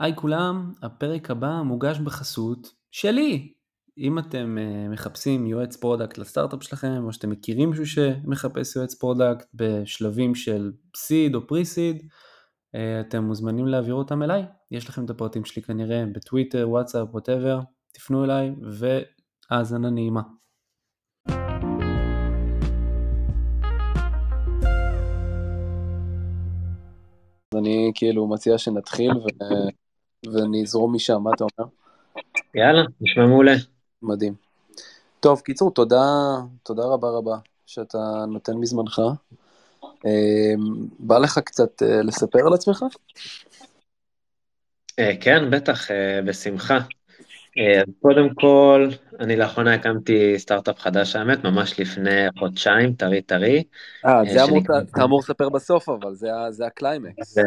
היי כולם, הפרק הבא מוגש בחסות שלי. אם אתם uh, מחפשים יועץ product לסטארט-אפ שלכם, או שאתם מכירים מישהו שמחפש יועץ product בשלבים של seed או pre-seed, uh, אתם מוזמנים להעביר אותם אליי. יש לכם את הפרטים שלי כנראה בטוויטר, וואטסאפ, whatever, תפנו אליי והאזנה נעימה. אני כאילו מציע שנתחיל ו... ואני אזרום משם, מה אתה אומר? יאללה, נשמע מעולה. מדהים. טוב, קיצור, תודה, תודה רבה רבה שאתה נותן מזמנך. אמ, בא לך קצת אה, לספר על עצמך? אה, כן, בטח, אה, בשמחה. קודם כל, אני לאחרונה הקמתי סטארט-אפ חדש, האמת, ממש לפני חודשיים, טרי טרי. אה, זה אתה אמור לספר בסוף, אבל זה הקליימקס.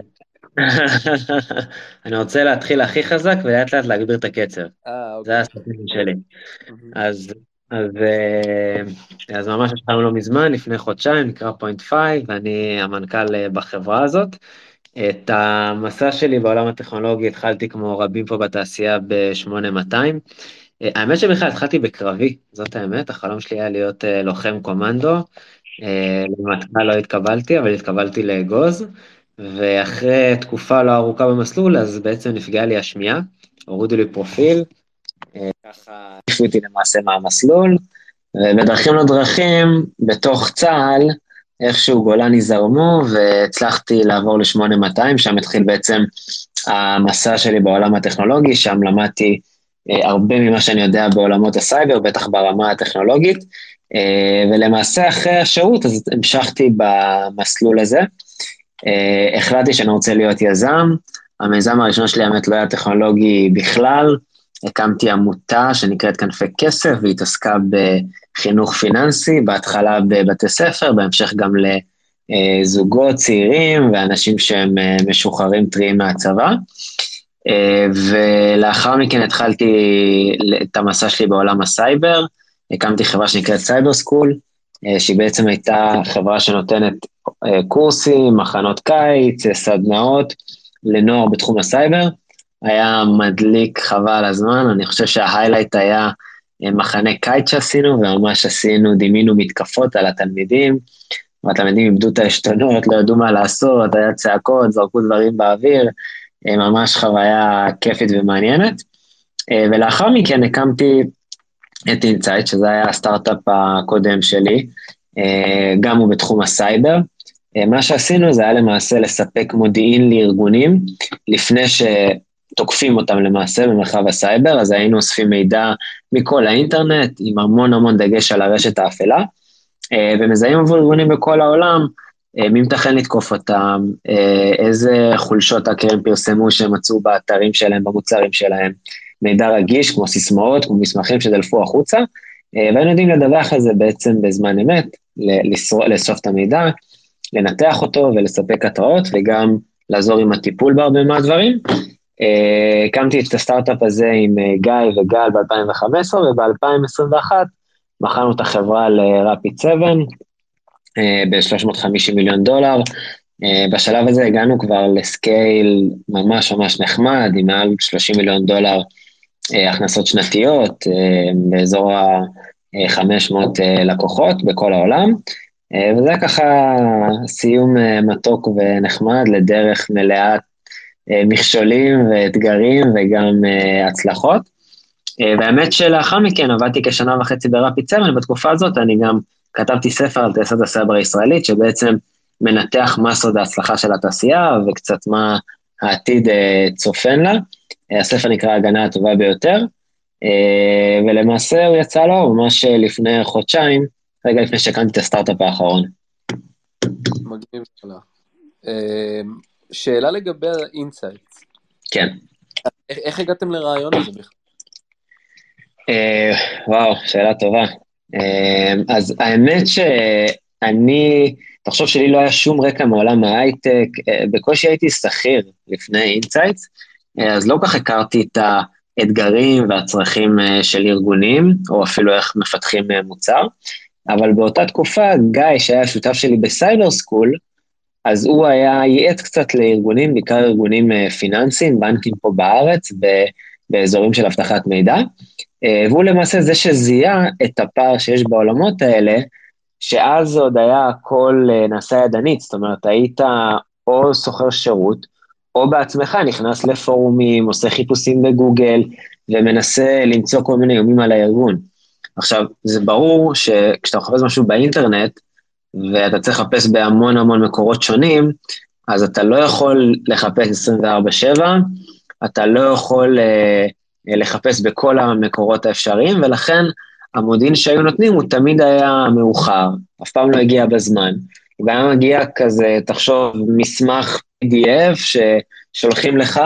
אני רוצה להתחיל הכי חזק ולאט לאט להגביר את הקצב. אה, אוקיי. זה הסטארט-אפ שלי. אז, אז, אה, אז ממש התחלנו לא מזמן, לפני חודשיים, נקרא PointFive, ואני המנכ"ל אה, בחברה הזאת. את המסע שלי בעולם הטכנולוגי התחלתי כמו רבים פה בתעשייה ב-8200. אה, האמת שבכלל התחלתי בקרבי, זאת האמת, החלום שלי היה להיות לוחם קומנדו. למטכ"ל לא התקבלתי, אבל התקבלתי לאגוז. ואחרי תקופה לא ארוכה במסלול, אז בעצם נפגעה לי השמיעה, הורידו לי פרופיל, אה, ככה העיפו אותי למעשה מהמסלול, ובדרכים לא דרכים, בתוך צה"ל, איכשהו גולני זרמו, והצלחתי לעבור ל-8200, שם התחיל בעצם המסע שלי בעולם הטכנולוגי, שם למדתי אה, הרבה ממה שאני יודע בעולמות הסייבר, בטח ברמה הטכנולוגית, אה, ולמעשה אחרי השירות אז המשכתי במסלול הזה. אה, החלטתי שאני רוצה להיות יזם, המיזם הראשון שלי האמת לא היה טכנולוגי בכלל, הקמתי עמותה שנקראת כנפי כסף והתעסקה בחינוך פיננסי, בהתחלה בבתי ספר, בהמשך גם לזוגות צעירים ואנשים שהם אה, משוחררים טריים מהצבא. אה, ולאחר מכן התחלתי את המסע שלי בעולם הסייבר, הקמתי חברה שנקראת Cyber School, שהיא בעצם הייתה חברה שנותנת אה, קורסים, מחנות קיץ, סדנאות לנוער בתחום הסייבר. היה מדליק חבל על הזמן, אני חושב שה highlight היה אה, מחנה קיץ שעשינו, וממש עשינו, דימינו מתקפות על התלמידים, והתלמידים איבדו את העשתונות, לא ידעו מה לעשות, היה צעקות, זרקו דברים באוויר, אה, ממש חוויה כיפית ומעניינת. ולאחר מכן הקמתי את אינסייט, שזה היה הסטארט-אפ הקודם שלי, גם הוא בתחום הסייבר. אה, מה שעשינו זה היה למעשה לספק מודיעין לארגונים לפני שתוקפים אותם למעשה במרחב הסייבר, אז היינו אוספים מידע מכל האינטרנט עם המון המון דגש על הרשת האפלה, אה, ומזהים עבור ארגונים בכל העולם אה, מי מתכן לתקוף אותם, איזה חולשות הקרן פרסמו שהם מצאו באתרים שלהם, במוצרים שלהם, מידע רגיש כמו סיסמאות, כמו מסמכים שדלפו החוצה, והיינו יודעים לדווח על זה בעצם בזמן אמת, לאסוף את המידע, לנתח אותו ולספק התראות וגם לעזור עם הטיפול בהרבה מהדברים. אה, הקמתי את הסטארט-אפ הזה עם אה, גיא וגל ב-2015 וב-2021 מכרנו את החברה לרפיד 7 ב-350 מיליון דולר. אה, בשלב הזה הגענו כבר לסקייל ממש ממש נחמד, עם מעל 30 מיליון דולר הכנסות שנתיות, באזור ה-500 לקוחות בכל העולם. אה, וזה ככה סיום אה, מתוק ונחמד לדרך מלאת אה, מכשולים ואתגרים וגם הצלחות. והאמת שלאחר מכן עבדתי כשנה וחצי ב Rapid7, בתקופה הזאת אני גם כתבתי ספר על טייסת הסייבר הישראלית, שבעצם מנתח מה סוד ההצלחה של התעשייה וקצת מה העתיד צופן לה. הספר נקרא ההגנה הטובה ביותר, ולמעשה הוא יצא לו ממש לפני חודשיים, רגע לפני שהקמתי את הסטארט-אפ האחרון. מגניב שאלה. אמ, שאלה לגבי ה IntSights. כן. איך הגעתם לרעיון הזה בכלל? אה, וואו, שאלה טובה. אז האמת שאני, תחשוב שלי לא היה שום רקע מעולם ההייטק, אה, בקושי הייתי שכיר לפני IntSights, אה, אז לא כל כך הכרתי את האתגרים והצרכים של ארגונים, או אפילו איך מפתחים מוצר. אבל באותה תקופה, גיא, שהיה שותף שלי ב Cyber School, אז הוא היה, ייעץ קצת לארגונים, בעיקר ארגונים פיננסיים, בנקים פה בארץ, באזורים של אבטחת מידע, והוא למעשה זה שזיהה את הפער שיש בעולמות האלה, שאז עוד היה הכל נעשה ידנית, זאת אומרת, היית או סוחר שירות, או בעצמך נכנס לפורומים, עושה חיפושים בגוגל, ומנסה למצוא כל מיני איומים על הארגון. עכשיו, זה ברור שכשאתה מחפש משהו באינטרנט, ואתה צריך לחפש בהמון המון מקורות שונים, אז אתה לא יכול לחפש 24/7, אתה לא יכול uh, לחפש בכל המקורות האפשריים, ולכן המודיעין שהיו נותנים הוא תמיד היה מאוחר, אף פעם לא הגיע בזמן. והיה מגיע כזה, תחשוב, מסמך PDF ששולחים לך,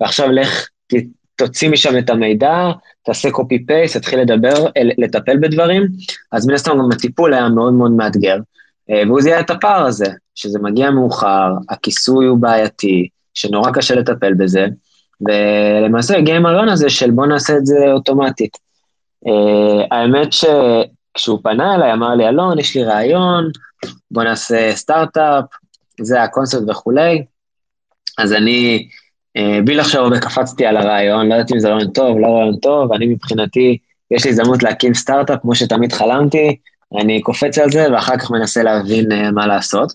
ועכשיו לך תוציא משם את המידע, תעשה copy-paste, תתחיל לדבר, לטפל בדברים, אז מן הסתם גם הטיפול היה מאוד מאוד מאתגר, אה, והוא זיהה את הפער הזה, שזה מגיע מאוחר, הכיסוי הוא בעייתי, שנורא קשה לטפל בזה, ולמעשה הגיע עם הרעיון הזה של בוא נעשה את זה אוטומטית. אה, האמת שכשהוא פנה אליי, אמר לי, אלון, יש לי רעיון, בוא נעשה סטארט-אפ, זה הקונספט וכולי. אז אני, אה, בלי לחשוב הרבה, קפצתי על הרעיון, לא יודעת אם זה רעיון טוב, לא רעיון טוב, אני מבחינתי, יש לי הזדמנות להקים סטארט-אפ כמו שתמיד חלמתי, אני קופץ על זה ואחר כך מנסה להבין אה, מה לעשות.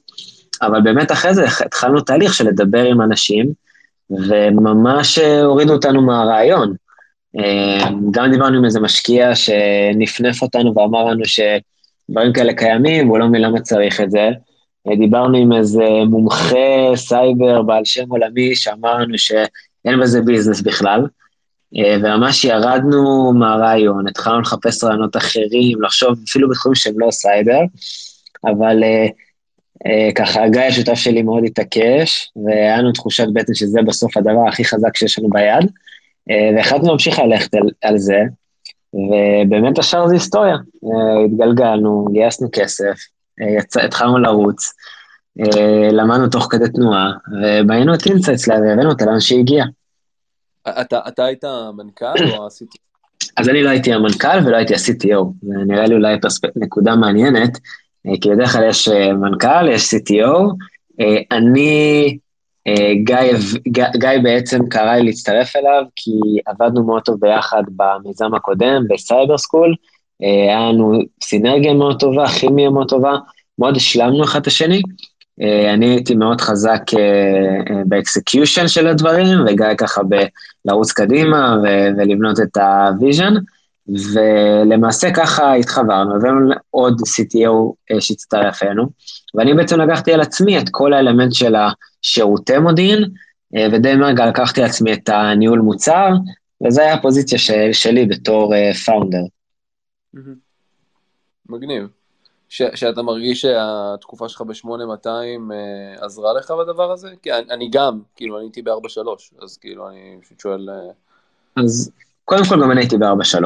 אבל באמת אחרי זה התחלנו תהליך של לדבר עם אנשים, וממש אה, הורידו אותנו מהרעיון. גם דיברנו עם איזה משקיע שנפנף אותנו ואמר לנו ש... דברים כאלה קיימים, והוא לא מבין למה צריך את זה. דיברנו עם איזה מומחה סייבר בעל שם עולמי, שאמר לנו שאין בזה business בכלל, וממש ירדנו מהרעיון, התחלנו לחפש רעיונות אחרים, לחשוב אפילו בתחומים שהם לא סייבר, אבל ככה גיא השותף שלי מאוד התעקש, והיה לנו תחושת בטן שזה בסוף הדבר הכי חזק שיש לנו ביד, והחלטנו להמשיך ללכת על, על זה, ובאמת השאר זה היסטוריה. אה, התגלגלנו, גייסנו כסף, אה, יצא, התחלנו לרוץ, אה, למדנו תוך כדי תנועה, ובנינו את IntSights והבאנו אותה לאן שהגיע. אתה, אתה היית המנכ"ל או ה-CTO? אז אני לא הייתי המנכ"ל ולא הייתי ה-CTO, זה נראה לי אולי perspec... נקודה מעניינת, כי בדרך כלל יש מנכ"ל, יש CTO, אני אה, גיא, גיא, גיא בעצם קרא לי להצטרף אליו, כי עבדנו מאוד טוב ביחד במיזם הקודם, ב Cyber School, אה, היה לנו סינרגיה מאוד טובה, כימיה מאוד טובה, מאוד השלמנו אחד את השני. אה, אני הייתי מאוד חזק ב execution של הדברים, וגיא ככה בלרוץ קדימה ולבנות את ה vision, ולמעשה ככה התחברנו, הבאנו עוד CTO שהצטרף אלינו, ואני בעצם לקחתי על עצמי את כל האלמנט של ה... שירותי מודיעין, אה, ודי מהר לקחתי לעצמי את הניהול מוצר, וזו הייתה הפוזיציה של, שלי בתור founder. אה, מגניב. ש, שאתה מרגיש שהתקופה שלך ב-8200 אה, עזרה לך בדבר הזה? כי אני, אני גם, כאילו, אני הייתי ב-43, אז כאילו, אני פשוט שואל... אה... אז קודם כל גם אני הייתי ב-43,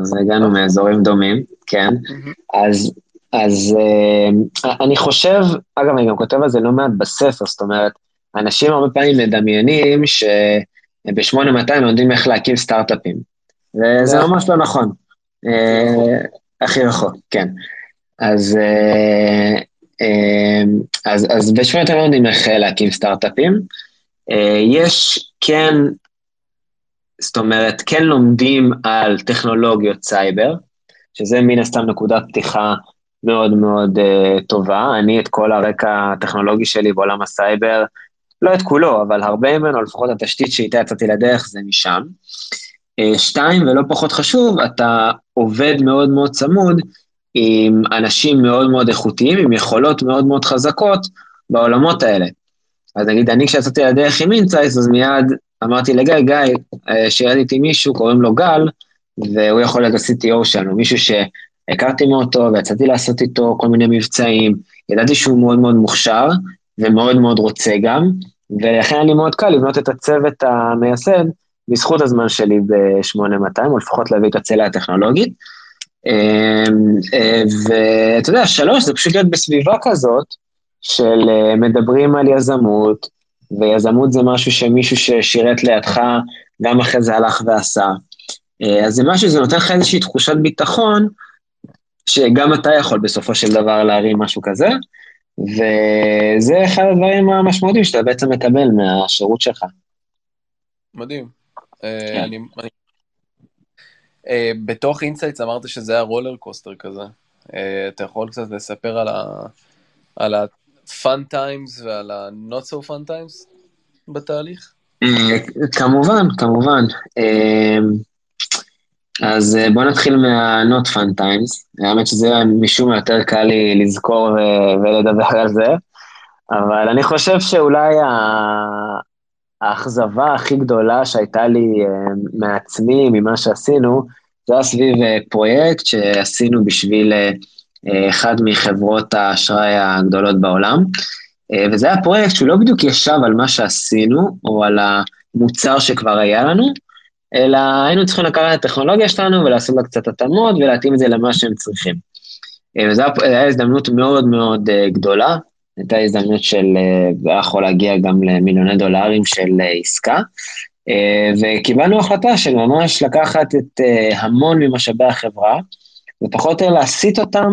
אז הגענו מאזורים דומים, כן. אז אז uh, אני חושב, אגב, אני גם כותב על זה לא מעט בספר, זאת אומרת, אנשים הרבה פעמים מדמיינים שב-8200 לומדים איך להקים סטארט-אפים, וזה ממש לא נכון. Uh, הכי רחוק, כן. אז, uh, uh, אז, אז ב-8200 לא לומדים איך להקים סטארט-אפים. יש כן, זאת אומרת, כן לומדים על טכנולוגיות סייבר, שזה מן הסתם נקודת פתיחה מאוד מאוד טובה. אני את כל הרקע הטכנולוגי שלי בעולם הסייבר, לא את כולו, אבל הרבה ממנו, לפחות התשתית שאיתה יצאתי לדרך זה משם. אה, שתיים, ולא פחות חשוב, אתה עובד מאוד מאוד צמוד עם אנשים מאוד מאוד איכותיים, עם יכולות מאוד מאוד חזקות בעולמות האלה. אז נגיד, אני כשיצאתי לדרך עם אינסייס, אז מיד אמרתי לגיא, גיא, אה, שירדתי מישהו, קוראים לו גל, והוא יכול להיות ה-CTO שלנו, מישהו ש... הכרתי מאוד טוב ויצאתי לעשות איתו כל מיני מבצעים, ידעתי שהוא מאוד מאוד מוכשר ומאוד מאוד רוצה גם, ולכן אני מאוד קל לבנות את הצוות המייסד בזכות הזמן שלי ב-8200, או לפחות להביא את הצלע הטכנולוגית. אמ, אה, ואתה יודע, שלוש, זה פשוט להיות בסביבה כזאת של אה, מדברים על יזמות, ויזמות זה משהו שמישהו ששירת לידך, גם אחרי זה הלך ועשה. אה, אז זה משהו, זה נותן לך איזושהי תחושת ביטחון, שגם אתה יכול בסופו של דבר להרים משהו כזה. וזה אחד הדברים המשמעותיים שאתה בעצם מקבל מהשירות שלך. מדהים. אה, כן. אני. אה, בתוך IntSights אמרת שזה היה roller coaster כזה. אה, אתה יכול קצת לספר על ה... על ה-fun times ועל ה-not so fun times בתהליך? כמובן, כמובן. אז בוא נתחיל מה-not fun times. האמת שזה משום מה יותר קל לי לזכור ולדבר על זה, אבל אני חושב שאולי האכזבה הכי גדולה שהייתה לי אה, מעצמי, ממה שעשינו, זה היה סביב אה, פרויקט שעשינו בשביל אה, אחד מחברות האשראי הגדולות בעולם, וזה היה פרויקט שהוא לא בדיוק ישב על מה שעשינו, או על המוצר שכבר היה לנו, אלא היינו צריכים לקחת את הטכנולוגיה שלנו ולעשות לה קצת התאמות ולהתאים את זה למה שהם צריכים. וזו הייתה הזדמנות מאוד מאוד גדולה, הייתה הזדמנות של, זה היה יכול להגיע גם למיליוני דולרים של אה, עסקה, אה, וקיבלנו החלטה של ממש לקחת את אה, המון ממשאבי החברה, ופחות או להסיט אותם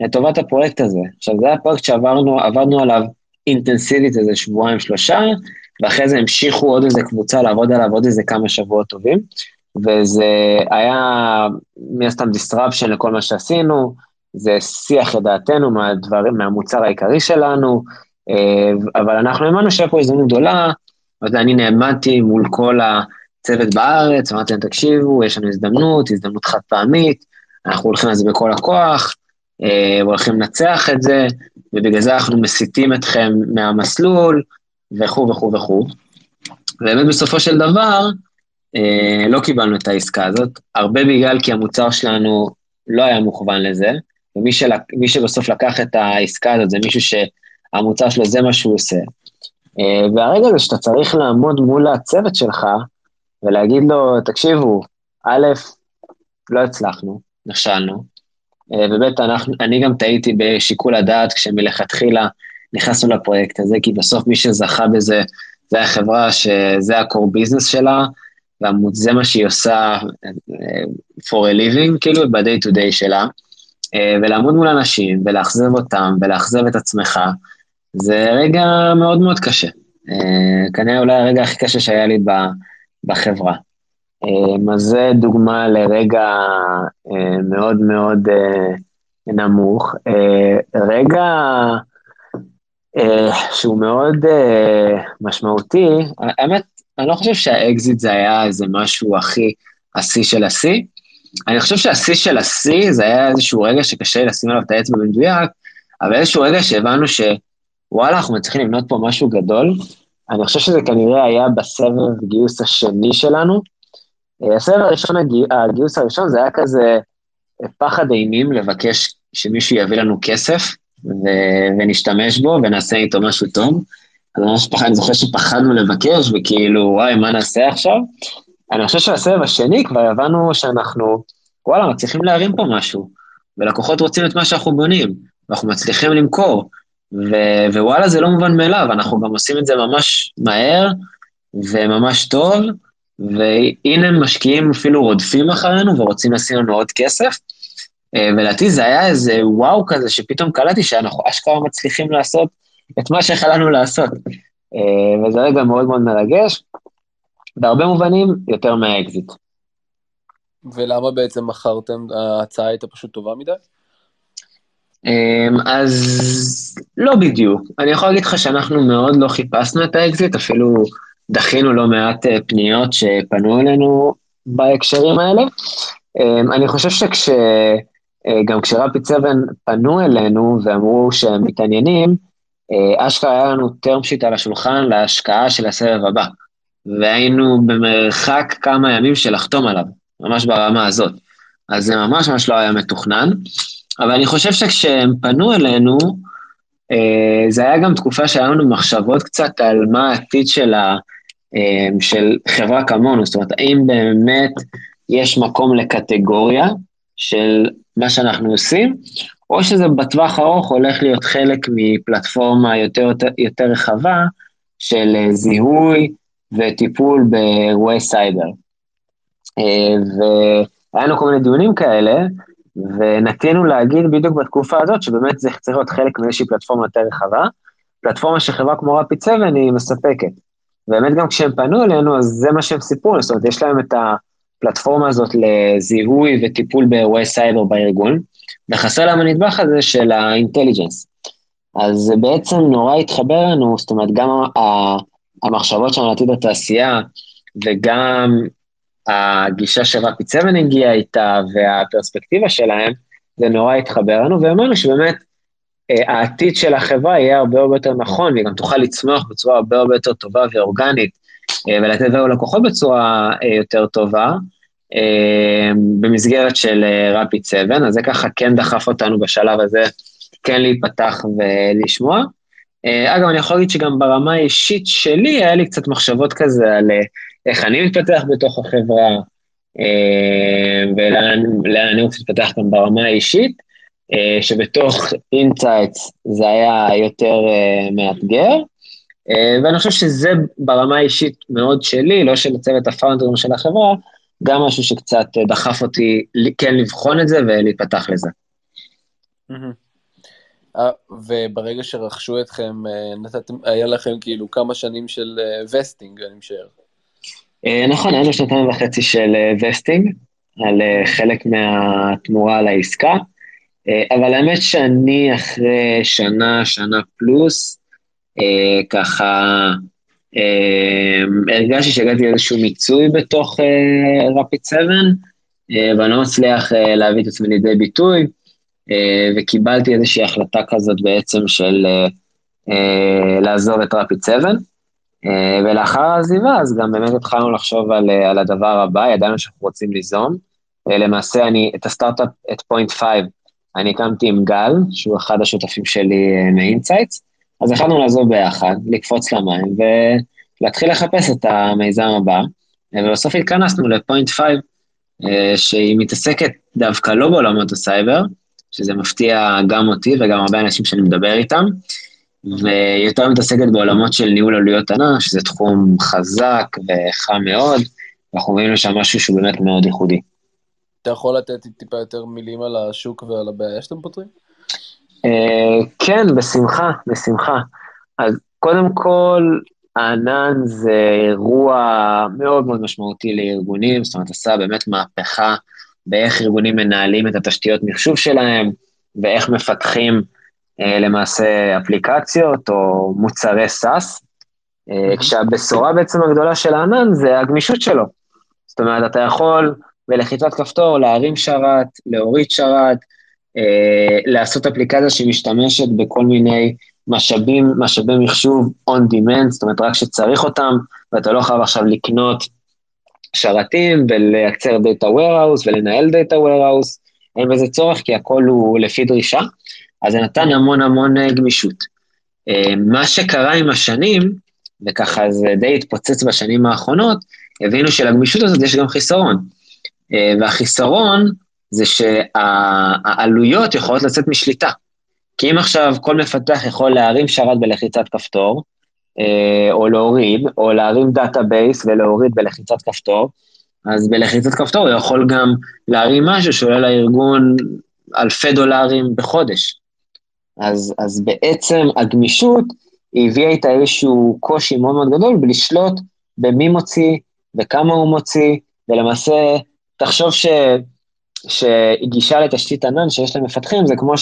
לטובת הפרויקט הזה. עכשיו, זה היה פרויקט שעברנו, עליו אינטנסיבית איזה שבועיים, שלושה, ואחרי זה המשיכו עוד איזה קבוצה לעבוד עליו עוד איזה כמה שבועות טובים, וזה היה מן הסתם disruption לכל מה שעשינו, זה שיח לדעתנו מהדברים, מהמוצר העיקרי שלנו, אה, אבל אנחנו האמנו שהיה פה הזדמנות גדולה, אז אני נעמדתי מול כל הצוות בארץ, אמרתי להם, תקשיבו, יש לנו הזדמנות, הזדמנות חד פעמית, אנחנו הולכים על זה בכל הכוח, אה, הולכים לנצח את זה, ובגלל זה אנחנו מסיטים אתכם מהמסלול, וכו' וכו' וכו'. באמת בסופו של דבר, אה, לא קיבלנו את העסקה הזאת, הרבה בגלל כי המוצר שלנו לא היה מוכוון לזה, ומי של, שבסוף לקח את העסקה הזאת זה מישהו שהמוצר שלו זה מה שהוא עושה. אה, והרגע הזה שאתה צריך לעמוד מול הצוות שלך ולהגיד לו, תקשיבו, א', לא הצלחנו, נכשלנו, אה, וב', אני גם טעיתי בשיקול הדעת כשמלכתחילה נכנסנו לפרויקט הזה, כי בסוף מי שזכה בזה, זה החברה שזה ה-core business שלה, וזה מה שהיא עושה אה, for a living, כאילו, ב-day to day שלה. אה, ולעמוד מול אנשים ולאכזב אותם ולאכזב את עצמך, זה רגע מאוד מאוד קשה. אה, כנראה אולי הרגע הכי קשה שהיה לי בחברה. אה, אז זה דוגמה לרגע מאוד מאוד נמוך. רגע שהוא מאוד משמעותי, האמת, אני לא חושב שהאקזיט זה היה איזה משהו הכי השיא של השיא, אני חושב שהשיא של השיא זה היה איזשהו רגע שקשה לשים עליו את האצבע במדויק, אבל איזשהו רגע שהבנו שוואלה, אנחנו מצליחים לבנות פה משהו גדול. אני חושב שזה כנראה היה בסבב גיוס השני שלנו. אה, הסבב הראשון, הגיוס הראשון זה היה כזה פחד אימים לבקש שמישהו יביא לנו כסף ו- ונשתמש בו ונעשה איתו משהו טוב. אז ממש פחד, אני זוכר שפחדנו לבקש, וכאילו, וואי, מה נעשה עכשיו? אני חושב שהסבב השני כבר הבנו שאנחנו, וואלה, מצליחים להרים פה משהו, ולקוחות רוצים את מה שאנחנו בונים, ואנחנו מצליחים למכור, ו- ווואלה, זה לא מובן מאליו, אנחנו גם עושים את זה ממש מהר וממש טוב, והנה משקיעים אפילו רודפים אחרינו ורוצים לשים לנו עוד כסף. אה, ולדעתי זה היה איזה וואו כזה, שפתאום קלטתי שאנחנו אשכרה מצליחים לעשות את מה שיכולנו לעשות. אה, וזה רגע מאוד מאוד מרגש. בהרבה מובנים יותר מהאקזיט. ולמה בעצם מכרתם, ההצעה הייתה פשוט טובה מדי? אמ, אז לא בדיוק. אני יכול להגיד לך שאנחנו מאוד לא חיפשנו את האקזיט, אפילו דחינו לא מעט אה, פניות שפנו אלינו בהקשרים האלה. אמ, אני חושב שכש... אה, גם כשרפי צבן פנו אלינו ואמרו שהם מתעניינים, אה, אשכרה היה לנו term sheet על השולחן להשקעה של הסבב הבא. והיינו במרחק כמה ימים של לחתום עליו, ממש ברמה הזאת. אז זה ממש ממש לא היה מתוכנן, אבל אני חושב שכשהם פנו אלינו, אה, זה היה גם תקופה שהיה לנו מחשבות קצת על מה העתיד של, ה, אה, של חברה כמונו, זאת אומרת, האם באמת יש מקום לקטגוריה של מה שאנחנו עושים, או שזה בטווח הארוך הולך להיות חלק מפלטפורמה יותר, יותר, יותר רחבה של אה, זיהוי, וטיפול באירועי סייבר. אה, והיה לנו כל מיני דיונים כאלה, ונטינו להגיד בדיוק בתקופה הזאת, שבאמת זה צריך להיות חלק מאיזושהי פלטפורמה יותר רחבה, פלטפורמה שחברה כמו Rapid 7 היא מספקת. באמת גם כשהם פנו אלינו, אז זה מה שהם סיפרו, זאת אומרת, יש להם את הפלטפורמה הזאת לזיהוי וטיפול באירועי סייבר בארגון, וחסר להם הנדבך הזה של ה intelligence. אז זה בעצם נורא התחבר לנו, זאת אומרת, גם המחשבות שלנו על עתיד התעשייה, וגם הגישה ש Rapid 7 הגיעה איתה, והפרספקטיבה שלהם, זה נורא התחבר לנו, ואמרנו שבאמת אה, העתיד של החברה יהיה הרבה הרבה יותר נכון, והיא גם תוכל לצמוח בצורה הרבה הרבה יותר טובה ואורגנית, אה, ולתת לנו לקוחות בצורה אה, יותר טובה, במסגרת של רפיד 7, אז זה ככה כן דחף אותנו בשלב הזה כן להיפתח ולשמוע. אגב, אני יכול להגיד שגם ברמה האישית שלי, היה לי קצת מחשבות כזה על איך אני מתפתח בתוך החברה, ולאן אני רוצה להתפתח גם ברמה האישית. אה, שבתוך IntSights זה היה יותר מאתגר, ואני חושב שזה ברמה האישית מאוד שלי, לא של צוות הפאונדרים של החברה, גם משהו שקצת דחף אותי כן לבחון את זה ולהיפתח לזה. וברגע שרכשו אתכם, נתתם, היה לכם כאילו כמה שנים של vesting, אני משער. נכון, היה לנו שנתיים וחצי של וסטינג, על חלק מהתמורה על העסקה. אה, אבל האמת שאני אחרי שנה, שנה פלוס, אה, ככה אה, הרגשתי שהגעתי לאיזשהו מיצוי בתוך רפיד 7, ואני לא מצליח להביא את עצמי לידי ביטוי, וקיבלתי איזושהי החלטה כזאת בעצם של לעזוב את Rapid 7. ולאחר העזיבה, אז גם באמת התחלנו לחשוב על, על הדבר הבא, ידענו שאנחנו רוצים ליזום. למעשה, אני, את הסטארט-אפ, את Point 5, אני הקמתי עם גל, שהוא אחד השותפים שלי אה, מ IntSights, אז החלטנו לעזוב ביחד, לקפוץ למים ולהתחיל לחפש את המיזם הבא, ובסוף התכנסנו ל Point 5, אה, שהיא מתעסקת דווקא לא בעולמות הסייבר, שזה מפתיע גם אותי וגם הרבה אנשים שאני מדבר איתם, ויותר מתעסקת בעולמות של ניהול עלויות ענן, שזה תחום חזק וחם מאוד, ואנחנו מביאים לשם משהו שהוא באמת מאוד ייחודי. אתה יכול לתת טיפה יותר מילים על השוק ועל הבעיה שאתם פותרים? Uh, כן, בשמחה, בשמחה. אז קודם כל, הענן זה אירוע מאוד מאוד משמעותי לארגונים, זאת אומרת, עשה באמת מהפכה באיך ארגונים מנהלים את התשתיות מחשוב שלהם, ואיך מפתחים uh, למעשה אפליקציות או מוצרי SaaS, uh, כשהבשורה בעצם הגדולה של הענן זה הגמישות שלו. זאת אומרת, אתה יכול בלחיצת כפתור להרים שרת, להוריד שרת, אה, לעשות אפליקציה שמשתמשת בכל מיני משאבים, משאבי מחשוב on demand, זאת אומרת רק שצריך אותם, ואתה לא חייב עכשיו לקנות שרתים ולייצר דאטה warehouse ולנהל דאטה warehouse, אין בזה צורך כי הכל הוא לפי דרישה, אז זה נתן המון המון אה, גמישות. אה, מה שקרה עם השנים, וככה זה די התפוצץ בשנים האחרונות, הבינו שלגמישות הזאת יש גם חיסרון. אה, והחיסרון זה שהעלויות יכולות לצאת משליטה. כי אם עכשיו כל מפתח יכול להרים שרת בלחיצת כפתור, או להוריד, או להרים database ולהוריד בלחיצת כפתור, אז בלחיצת כפתור הוא יכול גם להרים משהו שעולה לארגון אלפי דולרים בחודש. אז, אז בעצם הגמישות הביאה איתה איזשהו קושי מאוד מאוד גדול בלשלוט במי מוציא וכמה הוא מוציא, ולמעשה תחשוב. שגישה לתשתית ענן שיש למפתחים זה כמו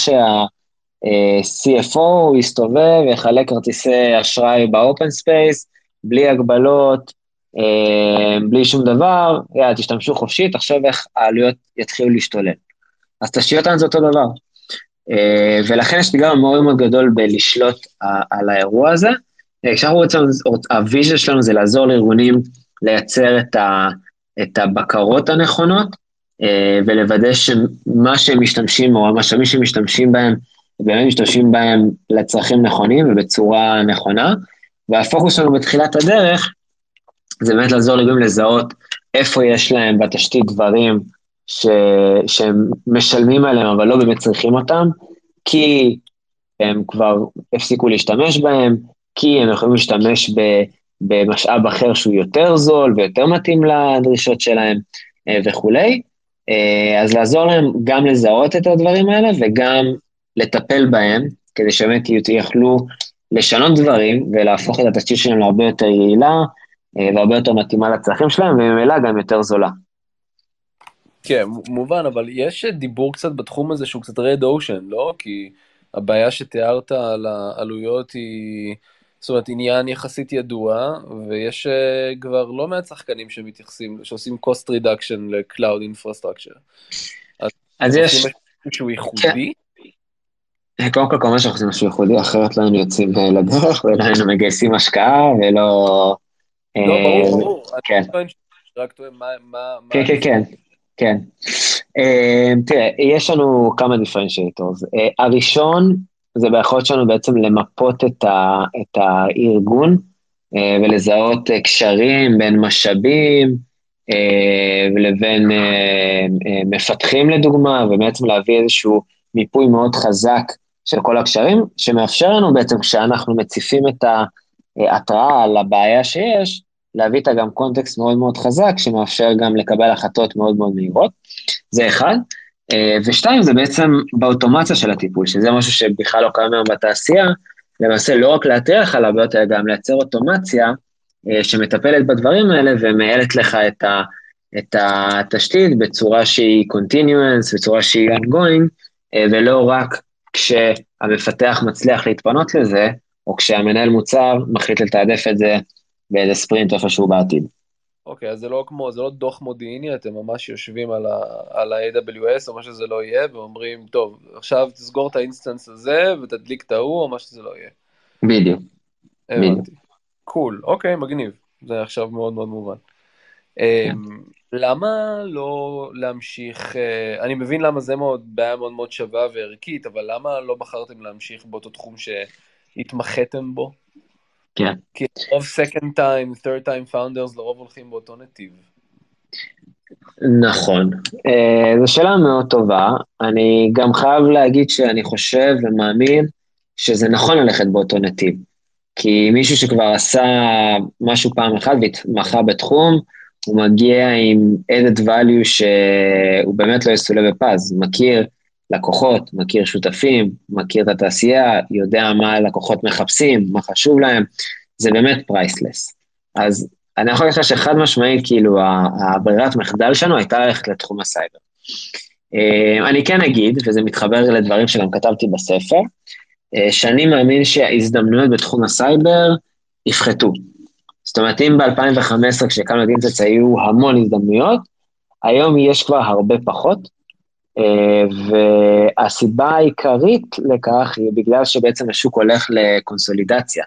שה-CFO יסתובב ויחלק כרטיסי אשראי ב open space, בלי הגבלות, אה, בלי שום דבר, יאללה, תשתמשו חופשי, תחשוב איך העלויות יתחילו להשתולל. אז תשתיות ענן זה אותו דבר. אה, ולכן יש אתגר מאוד מאוד גדול בלשלוט על האירוע הזה. אה, כשאנחנו רוצים, ה vision שלנו זה לעזור לארגונים לייצר את ה... את הבקרות הנכונות, אה, ולוודא שמה שהם משתמשים, או המשאבים שהם משתמשים בהם, באמת משתמשים בהם לצרכים נכונים ובצורה נכונה. והפוקוס שלנו בתחילת הדרך, זה באמת לעזור לגבים לזהות איפה יש להם בתשתית דברים ש... שהם משלמים עליהם, אבל לא באמת צריכים אותם, כי הם כבר הפסיקו להשתמש בהם, כי הם יכולים להשתמש ב... במשאב אחר שהוא יותר זול ויותר מתאים לדרישות שלהם אה, וכולי. אז לעזור להם גם לזהות את הדברים האלה וגם לטפל בהם, כדי שבאמת יכלו לשנות דברים ולהפוך את התשתית שלהם להרבה יותר יעילה והרבה יותר מתאימה לצרכים שלהם, וממילא גם יותר זולה. כן, מובן, אבל יש דיבור קצת בתחום הזה שהוא קצת רד אושן, לא? כי הבעיה שתיארת על העלויות היא, זאת אומרת, עניין יחסית ידוע, ויש אה, כבר לא מעט שחקנים שמתייחסים, שעושים cost reduction ל-cloud infrastructure. אז, אז יש... משהו ייחודי? כן. קודם כל, כמובן שאנחנו עושים משהו ייחודי, אחרת לא היינו יוצאים לדרך, ולא היינו מגייסים השקעה, ולא... לא, ברור, ברור. כן. כן, כן, כן. כן. Uh, תראה, יש לנו כמה דיפרנציאטורס. Uh, הראשון, זה ביכולת שלנו בעצם למפות את, ה, את הארגון ולזהות קשרים בין משאבים לבין מפתחים לדוגמה, ובעצם להביא איזשהו מיפוי מאוד חזק של כל הקשרים, שמאפשר לנו בעצם כשאנחנו מציפים את ההתראה על הבעיה שיש, להביא איתה גם קונטקסט מאוד מאוד חזק, שמאפשר גם לקבל החלטות מאוד מאוד מהירות, זה אחד. אה, ושתיים, זה בעצם באוטומציה של הטיפול, שזה משהו שבכלל לא קיים היום בתעשייה, למעשה לא רק להתריע לך על הבעיות, אלא גם לייצר אוטומציה אה, שמטפלת בדברים האלה ומייעלת לך את, ה, את התשתית בצורה שהיא continuous, בצורה שהיא ongoing, אה, ולא רק כשהמפתח מצליח להתפנות לזה, או כשהמנהל מוצר מחליט לתעדף את זה באיזה ספרינט איפשהו בעתיד. אוקיי, אז זה לא כמו, זה לא דוח מודיעיני, אתם ממש יושבים על ה-AWS או מה שזה לא יהיה, ואומרים, טוב, עכשיו תסגור את ה instance הזה ותדליק את ההוא או מה שזה לא יהיה. בדיוק. הבנתי. cool, אוקיי, מגניב. זה עכשיו מאוד מאוד מובן. כן. אמ, למה לא להמשיך, אה, אני מבין למה זה מאוד, בעיה מאוד מאוד שווה וערכית, אבל למה לא בחרתם להמשיך באותו תחום שהתמחיתם בו? כן. כי רוב second time, third time founders לרוב הולכים באותו נתיב. נכון, uh, זו שאלה מאוד טובה. אני גם חייב להגיד שאני חושב ומאמין שזה נכון ללכת באותו נתיב. כי מישהו שכבר עשה משהו פעם אחת והתמחה בתחום, הוא מגיע עם added value שהוא באמת לא יסולא בפז, מכיר לקוחות, מכיר שותפים, מכיר את התעשייה, יודע מה הלקוחות מחפשים, מה חשוב להם, זה באמת priceless. אז אני יכול להגיד לך שחד משמעית, כאילו, הברירת מחדל שלנו הייתה ללכת לתחום הסייבר. אה, אני כן אגיד, וזה מתחבר לדברים שגם כתבתי בספר, אה, שאני מאמין שההזדמנויות בתחום הסייבר יפחתו. זאת אומרת, אם ב-2015 כשהקמנו את IntSights היו המון הזדמנויות, היום יש כבר הרבה פחות, אה, והסיבה העיקרית לכך היא בגלל שבעצם השוק הולך לקונסולידציה.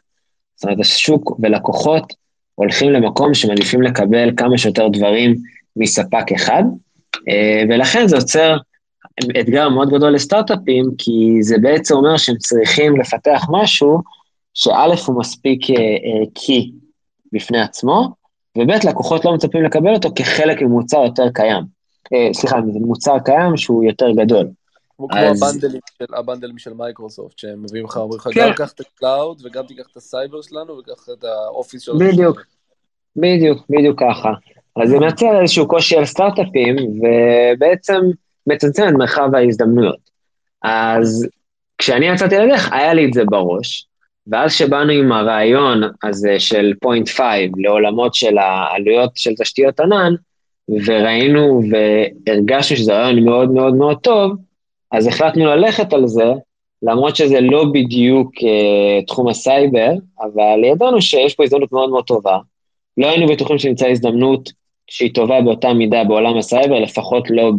זאת אומרת, השוק ולקוחות הולכים למקום שמעדיפים לקבל כמה שיותר דברים מספק אחד, אה, ולכן זה יוצר אתגר מאוד גדול לסטארט-אפים, כי זה בעצם אומר שהם צריכים לפתח משהו שא' הוא מספיק קי אה, בפני עצמו, וב' לקוחות לא מצפים לקבל אותו כחלק ממוצר יותר קיים. אה, סליחה, זה מוצר קיים שהוא יותר גדול. כמו אז... הבנדלים, של, הבנדלים של מייקרוסופט, שהם מביאים לך, אומרים לך, כן. גם קח את ה cloud וגם תיקח את הסייבר שלנו וקח את ה Office שלנו. בדיוק, בדיוק, בדיוק ככה. אז זה מייצר איזשהו קושי על סטארט-אפים, ובעצם מצמצם את מרחב ההזדמנויות. אז כשאני יצאתי לדרך, היה לי את זה בראש, ואז שבאנו עם הרעיון הזה של PointFive לעולמות של העלויות של תשתיות ענן, וראינו והרגשנו שזה רעיון מאוד מאוד מאוד טוב, אז החלטנו ללכת על זה, למרות שזה לא בדיוק אה, תחום הסייבר, אבל ידענו שיש פה הזדמנות מאוד מאוד טובה. לא היינו בטוחים שנמצא הזדמנות שהיא טובה באותה מידה בעולם הסייבר, לפחות לא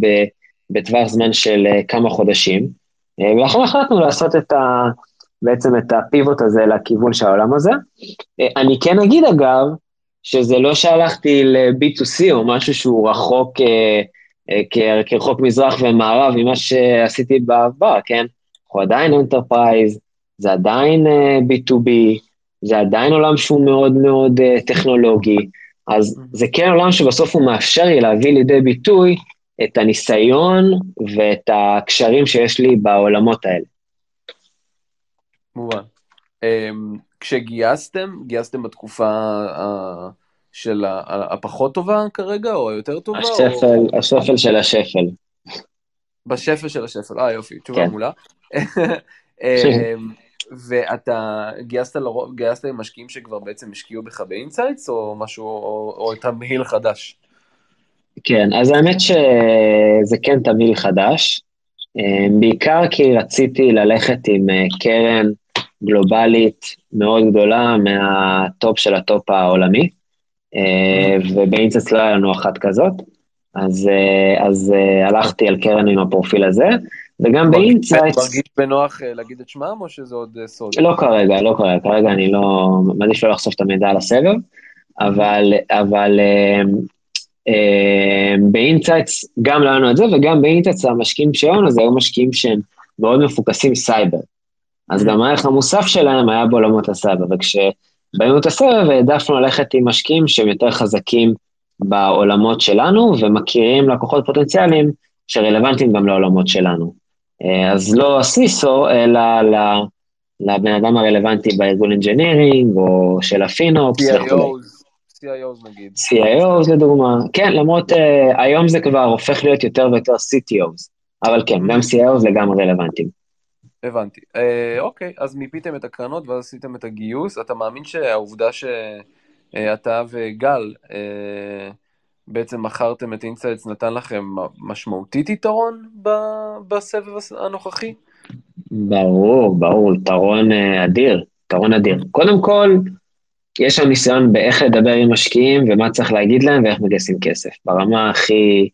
בטווח זמן של אה, כמה חודשים. אה, ולכן החלטנו לעשות את ה... בעצם את ה pivot הזה לכיוון של העולם הזה. אה, אני כן אגיד אגב, שזה לא שהלכתי ל-B2C או משהו שהוא רחוק, אה, אה, כרחוק מזרח ומערב ממה שעשיתי בעבר, כן? אנחנו עדיין enterprise, זה עדיין אה, B2B, זה עדיין עולם שהוא מאוד מאוד אה, טכנולוגי, אז. זה כן עולם שבסוף הוא מאפשר לי להביא לידי ביטוי את הניסיון ואת הקשרים שיש לי בעולמות האלה. מובן. אמ, כשגייסתם, גייסתם בתקופה של הפחות טובה כרגע, או היותר טובה? השפל, או... השפל של השפל. בשפל של השפל, אה יופי, תשובה כן. מעולה. אמ, ואתה גייסת, לרוב, גייסת עם משקיעים שכבר בעצם השקיעו בך ב IntSights, או משהו, או, או תמהיל חדש? כן, אז האמת שזה כן תמהיל חדש, אמ, בעיקר כי רציתי ללכת עם אה, קרן גלובלית מאוד גדולה מהטופ של הטופ העולמי, אה, וב IntSights לא היה לנו אחת כזאת, אז, אה, אז הלכתי על קרן עם הפרופיל הזה, וגם ב IntSights... מרגיש בנוח אה, להגיד את שמם, או שזה עוד אה, סוד? לא כרגע, לא כרגע, כרגע אני לא... מעדיף לא לחשוף את המידע על הסבב, אבל, אבל אה, ב IntSights גם לא לנו את זה, וגם ב IntSights המשקיעים שלנו זה היו משקיעים שהם מאוד מפוקסים סייבר. אז גם הערך המוסף שלהם היה בעולמות הסייבר, וכשבאים את הסבב העדפנו ללכת עם משקיעים שהם יותר חזקים בעולמות שלנו, ומכירים לקוחות פוטנציאליים שרלוונטיים גם לעולמות שלנו. אה, אז לא ה CISO, אלא לבן אדם הרלוונטי בארגון engineering, או של ה FinOps וכו'. CIOs נגיד. CIOs לדוגמה, כן, למרות uh, היום זה כבר הופך להיות יותר ויותר CTOs, אבל כן, גם CIOs לגמרי רלוונטיים. הבנתי. Uh, אוקיי, אז מיפיתם את הקרנות ואז עשיתם את הגיוס. אתה מאמין שהעובדה שאתה וגל uh, בעצם מכרתם את IntSights נתן לכם משמעותית יתרון בסבב הנוכחי? ברור, ברור, יתרון אה, אדיר, יתרון אדיר. קודם כל, יש שם ניסיון באיך לדבר עם משקיעים ומה צריך להגיד להם ואיך מגייסים כסף, ברמה הכי,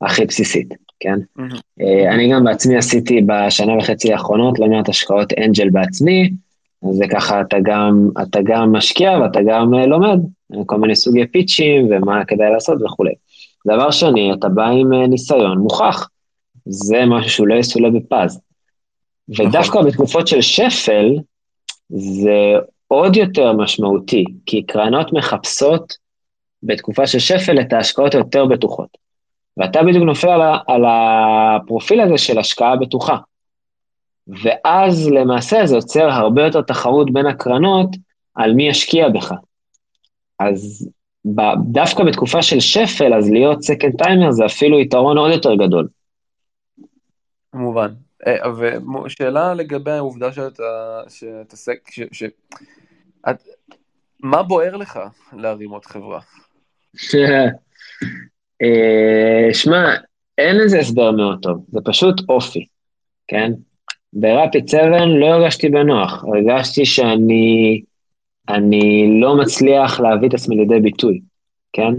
הכי בסיסית, כן? Mm-hmm. אני גם בעצמי עשיתי בשנה וחצי האחרונות לא מעט השקעות אנג'ל בעצמי, אז זה ככה, אתה גם, אתה גם משקיע ואתה גם אה, לומד, כל מיני סוגי פיצ'ים ומה כדאי לעשות וכולי. דבר שני, אתה בא עם אה, ניסיון מוכח, זה משהו שהוא לא יסולא בפז. ודווקא בתקופות של שפל, זה עוד יותר משמעותי, כי קרנות מחפשות בתקופה של שפל את ההשקעות היותר בטוחות. ואתה בדיוק נופל על, על הפרופיל הזה של השקעה בטוחה. ואז למעשה זה יוצר הרבה יותר תחרות בין הקרנות על מי ישקיע בך. אז דווקא בתקופה של שפל, אז להיות סקנד טיימר זה אפילו יתרון עוד יותר גדול. כמובן. אה, ושאלה לגבי העובדה שאתה, שאתה סק, ש, ש, את, מה בוער לך להרים עוד חברה? אה, שמע, אין לזה הסבר מאוד טוב, זה פשוט אופי, כן? ברפיד 7 לא הרגשתי בנוח, הרגשתי שאני אני לא מצליח להביא את עצמי לידי ביטוי, כן?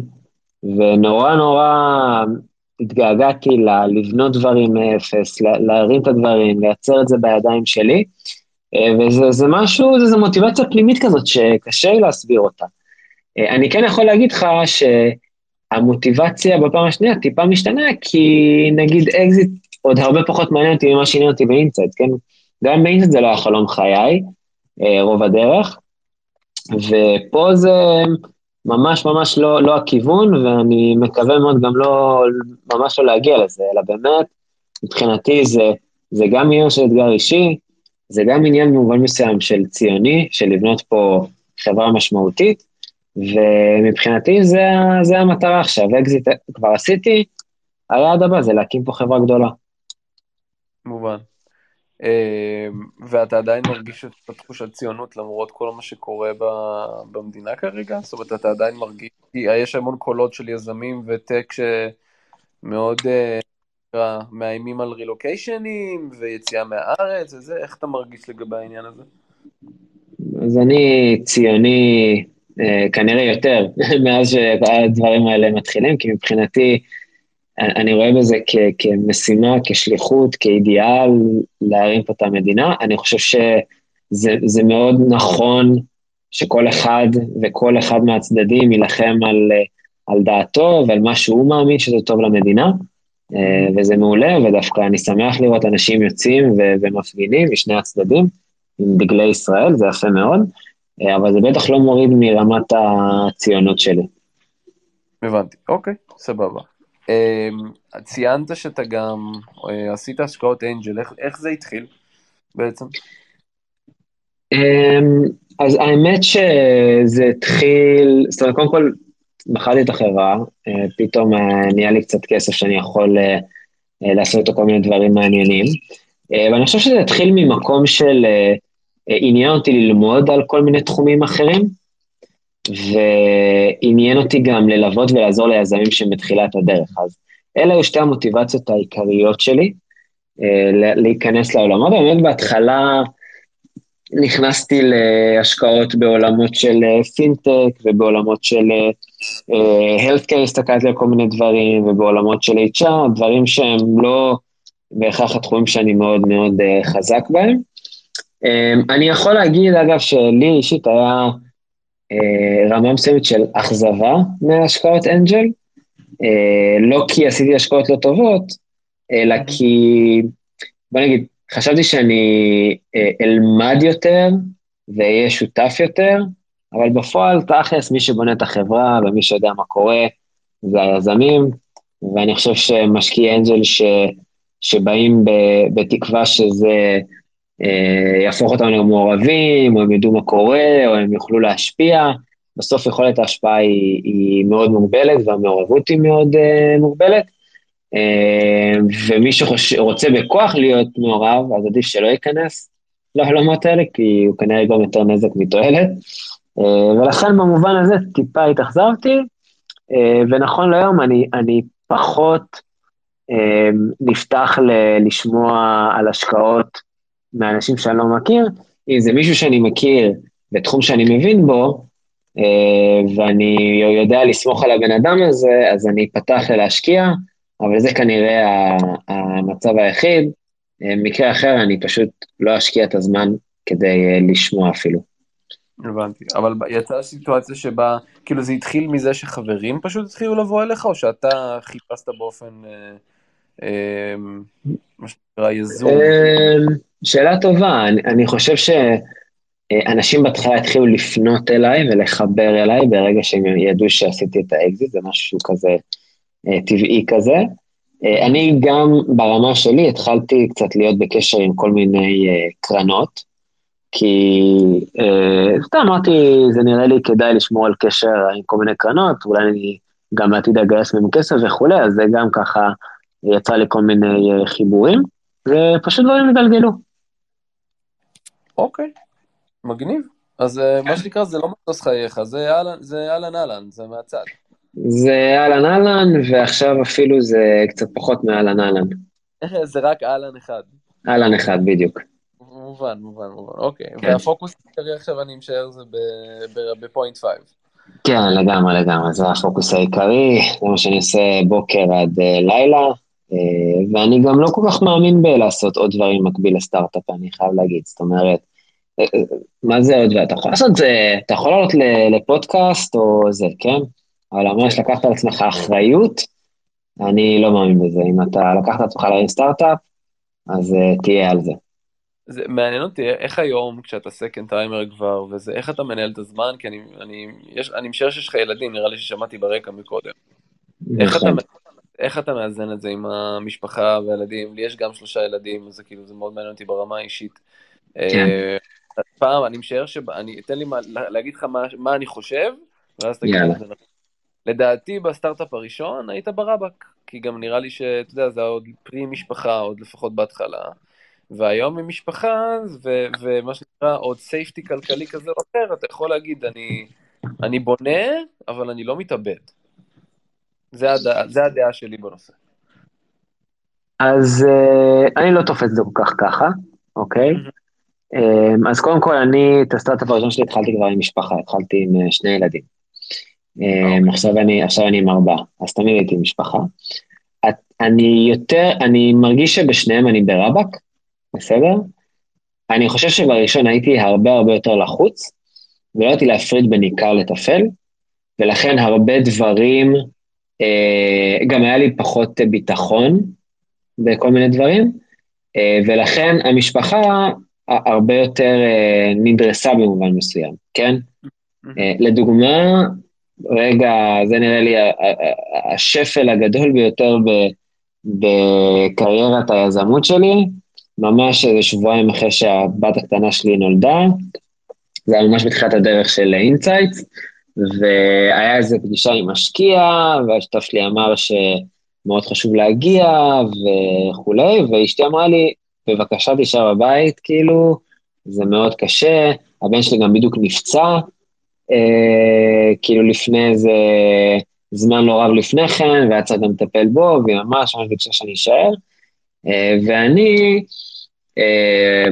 ונורא נורא התגעגעתי לבנות דברים מאפס, להרים את הדברים, לייצר את זה בידיים שלי, אה, וזה זה משהו, זו מוטיבציה פנימית כזאת שקשה לי להסביר אותה. אה, אני כן יכול להגיד לך שהמוטיבציה בפעם השנייה טיפה משתנה, כי נגיד אקזיט עוד הרבה פחות מעניין אותי ממה שעניין אותי ב IntSights, כן? גם ב IntSights זה לא היה חלום חיי, אה, רוב הדרך, ופה זה ממש ממש לא, לא הכיוון, ואני מקווה מאוד גם לא, ממש לא להגיע לזה, אלא באמת, מבחינתי זה, זה גם עניין של אתגר אישי, זה גם עניין במובן מסוים של ציוני, של לבנות פה חברה משמעותית, ומבחינתי זה, זה המטרה עכשיו, אקזיט כבר עשיתי, היעד הבא זה להקים פה חברה גדולה. מובן. אמ, ואתה עדיין מרגיש את התחושת ציונות למרות כל מה שקורה במדינה כרגע? זאת אומרת, אתה עדיין מרגיש, כי יש המון קולות של יזמים וטק שמאוד אה, מאיימים על רילוקיישנים ויציאה מהארץ וזה, איך אתה מרגיש לגבי העניין הזה? אז אני ציוני אה, כנראה יותר מאז שהדברים האלה מתחילים, כי מבחינתי, אני רואה בזה כ, כמשימה, כשליחות, כאידיאל להרים פה את המדינה. אני חושב שזה מאוד נכון שכל אחד וכל אחד מהצדדים יילחם על, על דעתו ועל מה שהוא מאמין שזה טוב למדינה, אה, וזה מעולה, ודווקא אני שמח לראות אנשים יוצאים ומפגינים משני הצדדים עם דגלי ישראל, זה יפה מאוד, אה, אבל זה בטח לא מוריד מרמת הציונות שלי. הבנתי, אוקיי, סבבה. אמ, ציינת שאתה גם אה, עשית השקעות אנג'ל, איך, איך זה התחיל בעצם? אמ, אז האמת שזה התחיל, זאת אומרת, קודם כל, מכרתי את החברה, פתאום נהיה לי קצת כסף שאני יכול לעשות איתו כל מיני דברים מעניינים. ואני חושב שזה התחיל ממקום של עניין אותי ללמוד על כל מיני תחומים אחרים, ועניין אותי גם ללוות ולעזור ליזמים שהם בתחילת הדרך. אז אלה היו שתי המוטיבציות העיקריות שלי, להיכנס לעולמות. באמת בהתחלה נכנסתי להשקעות בעולמות של פינטק ובעולמות של healthcare, הסתכלתי על כל מיני דברים, ובעולמות של HR, דברים שהם לא בהכרח התחומים שאני מאוד מאוד חזק בהם. אני יכול להגיד, אגב, שלי אישית היה רמה מסוימת של אכזבה מהשקעות אנג'ל, לא כי עשיתי השקעות לא טובות, אלא כי, בוא נגיד, חשבתי שאני אלמד יותר ואהיה שותף יותר, אבל בפועל, תכלס, מי שבונה את החברה ומי שיודע מה קורה זה היזמים, ואני חושב שמשקיעי אנג'ל ש, שבאים ב, בתקווה שזה אה, יהפוך אותם למעורבים, או הם ידעו מה קורה, או הם יוכלו להשפיע, בסוף יכולת ההשפעה היא, היא מאוד מוגבלת והמעורבות היא מאוד uh, מוגבלת. Uh, ומי שרוצה בכוח להיות מעורב, אז עדיף שלא ייכנס לעולמות האלה, כי הוא כנראה גם יותר נזק מתועלת. Uh, ולכן במובן הזה טיפה התאכזבתי, uh, ונכון להיום אני, אני פחות uh, נפתח ל- לשמוע על השקעות מאנשים שאני לא מכיר. אם זה מישהו שאני מכיר בתחום שאני מבין בו, אה, ואני יודע לסמוך על הבן אדם הזה, אז אני אפתח להשקיע, אבל זה כנראה המצב היחיד. אה, מקרה אחר, אני פשוט לא אשקיע את הזמן כדי אה, לשמוע אפילו. הבנתי, אבל יצאה סיטואציה שבה, כאילו זה התחיל מזה שחברים פשוט התחילו לבוא אליך, או שאתה חיפשת באופן, אה, אה, מה שנקרא, יזום? שאלה טובה, אני, אני חושב ש... אה, בהתחלה התחילו לפנות אליי ולחבר אליי ברגע שהם ידעו שעשיתי את האקזיט, זה משהו כזה אה, טבעי כזה. אה, אני גם ברמה שלי התחלתי קצת להיות בקשר עם כל מיני קרנות, כי סתם אמרתי, זה נראה לי כדאי לשמור על קשר עם כל מיני קרנות, אולי אני גם בעתיד אגייס מהם כסף וכולי, אז זה גם ככה יצא לי כל מיני חיבורים, ופשוט דברים התגלגלו. אוקיי. מגניב. אז אה, מה שנקרא, זה לא מטוס חייך, זה אהלן אהלן, זה מהצד. זה אהלן אהלן, ועכשיו אפילו זה קצת פחות מאהלן אהלן. זה רק אהלן אחד. אהלן אחד, בדיוק. מובן, מובן, מובן, אוקיי. כן. והפוקוס העיקרי עכשיו, אני משער, זה ב PointFive. כן, לגמרי, לגמרי, זה הפוקוס העיקרי, זה מה שאני עושה בוקר עד uh, לילה, uh, ואני גם לא כל כך מאמין בלעשות עוד דברים מקביל לסטארט-אפ, אני חייב להגיד, זאת אומרת, מה זה עוד, ואתה יכול לעשות זה, אתה יכול לעלות לפודקאסט או זה, כן? אבל ממש לקחת על עצמך אחריות, אני לא מאמין בזה. אם אתה לקחת על עצמך להרים סטארט-אפ, אז uh, תהיה על זה. זה מעניין אותי איך היום כשאתה סקנד טיימר כבר וזה איך אתה מנהל את הזמן כי אני אני יש אני משער שיש לך ילדים נראה לי ששמעתי ברקע מקודם. איך אתה, איך אתה מאזן את זה עם המשפחה והילדים לי יש גם שלושה ילדים זה כאילו זה מאוד מעניין אותי ברמה האישית. כן. פעם, אני משער שאני, אתן לי מה, להגיד לך מה, מה אני חושב, ואז תגיד לי את זה נכון. לדעתי בסטארט-אפ הראשון היית ברבק, כי גם נראה לי שאתה יודע, זה עוד פרי משפחה, עוד לפחות בהתחלה, והיום עם משפחה, ו, ומה שנקרא עוד סייפטי כלכלי כזה או אחר, אתה יכול להגיד, אני, אני בונה, אבל אני לא מתאבד. זה, הדע, זה הדעה שלי בנושא. אז uh, אני לא תופס את זה כל כך ככה, אוקיי? Mm-hmm. אמ, אז קודם כל, אני, את הסטארט-אפ הראשון שלי התחלתי כבר עם משפחה, התחלתי עם אה, שני ילדים. Okay. אמ, אוקיי. עכשיו, אני, עכשיו אני עם ארבעה, אז תמיד הייתי עם משפחה. את, אני יותר, אני מרגיש שבשניהם אני ברבק, בסדר? אני חושב שבראשון הייתי הרבה הרבה יותר לחוץ, ולא הייתי להפריד בין עיקר לטפל, ולכן הרבה דברים, אה, גם היה לי פחות ביטחון בכל מיני דברים, אה, ולכן המשפחה הרבה יותר אה, נדרסה במובן מסוים, כן? אה, לדוגמה, רגע, זה נראה לי השפל הגדול ביותר בקריירת היזמות שלי, ממש איזה שבועיים אחרי שהבת הקטנה שלי נולדה, זה היה ממש בתחילת הדרך של IntSights, והיה איזה פגישה עם משקיע, והשותף שלי אמר שמאוד חשוב להגיע וכולי, ואשתי אמרה לי, בבקשה תישאר בבית, כאילו, זה מאוד קשה, הבן שלי גם בדיוק נפצע, אה, כאילו לפני איזה זמן לא רב לפני כן, והיה צריך גם לטפל בו, והיא ממש ממש ביקשה שאני אשאר. אה, ואני אה,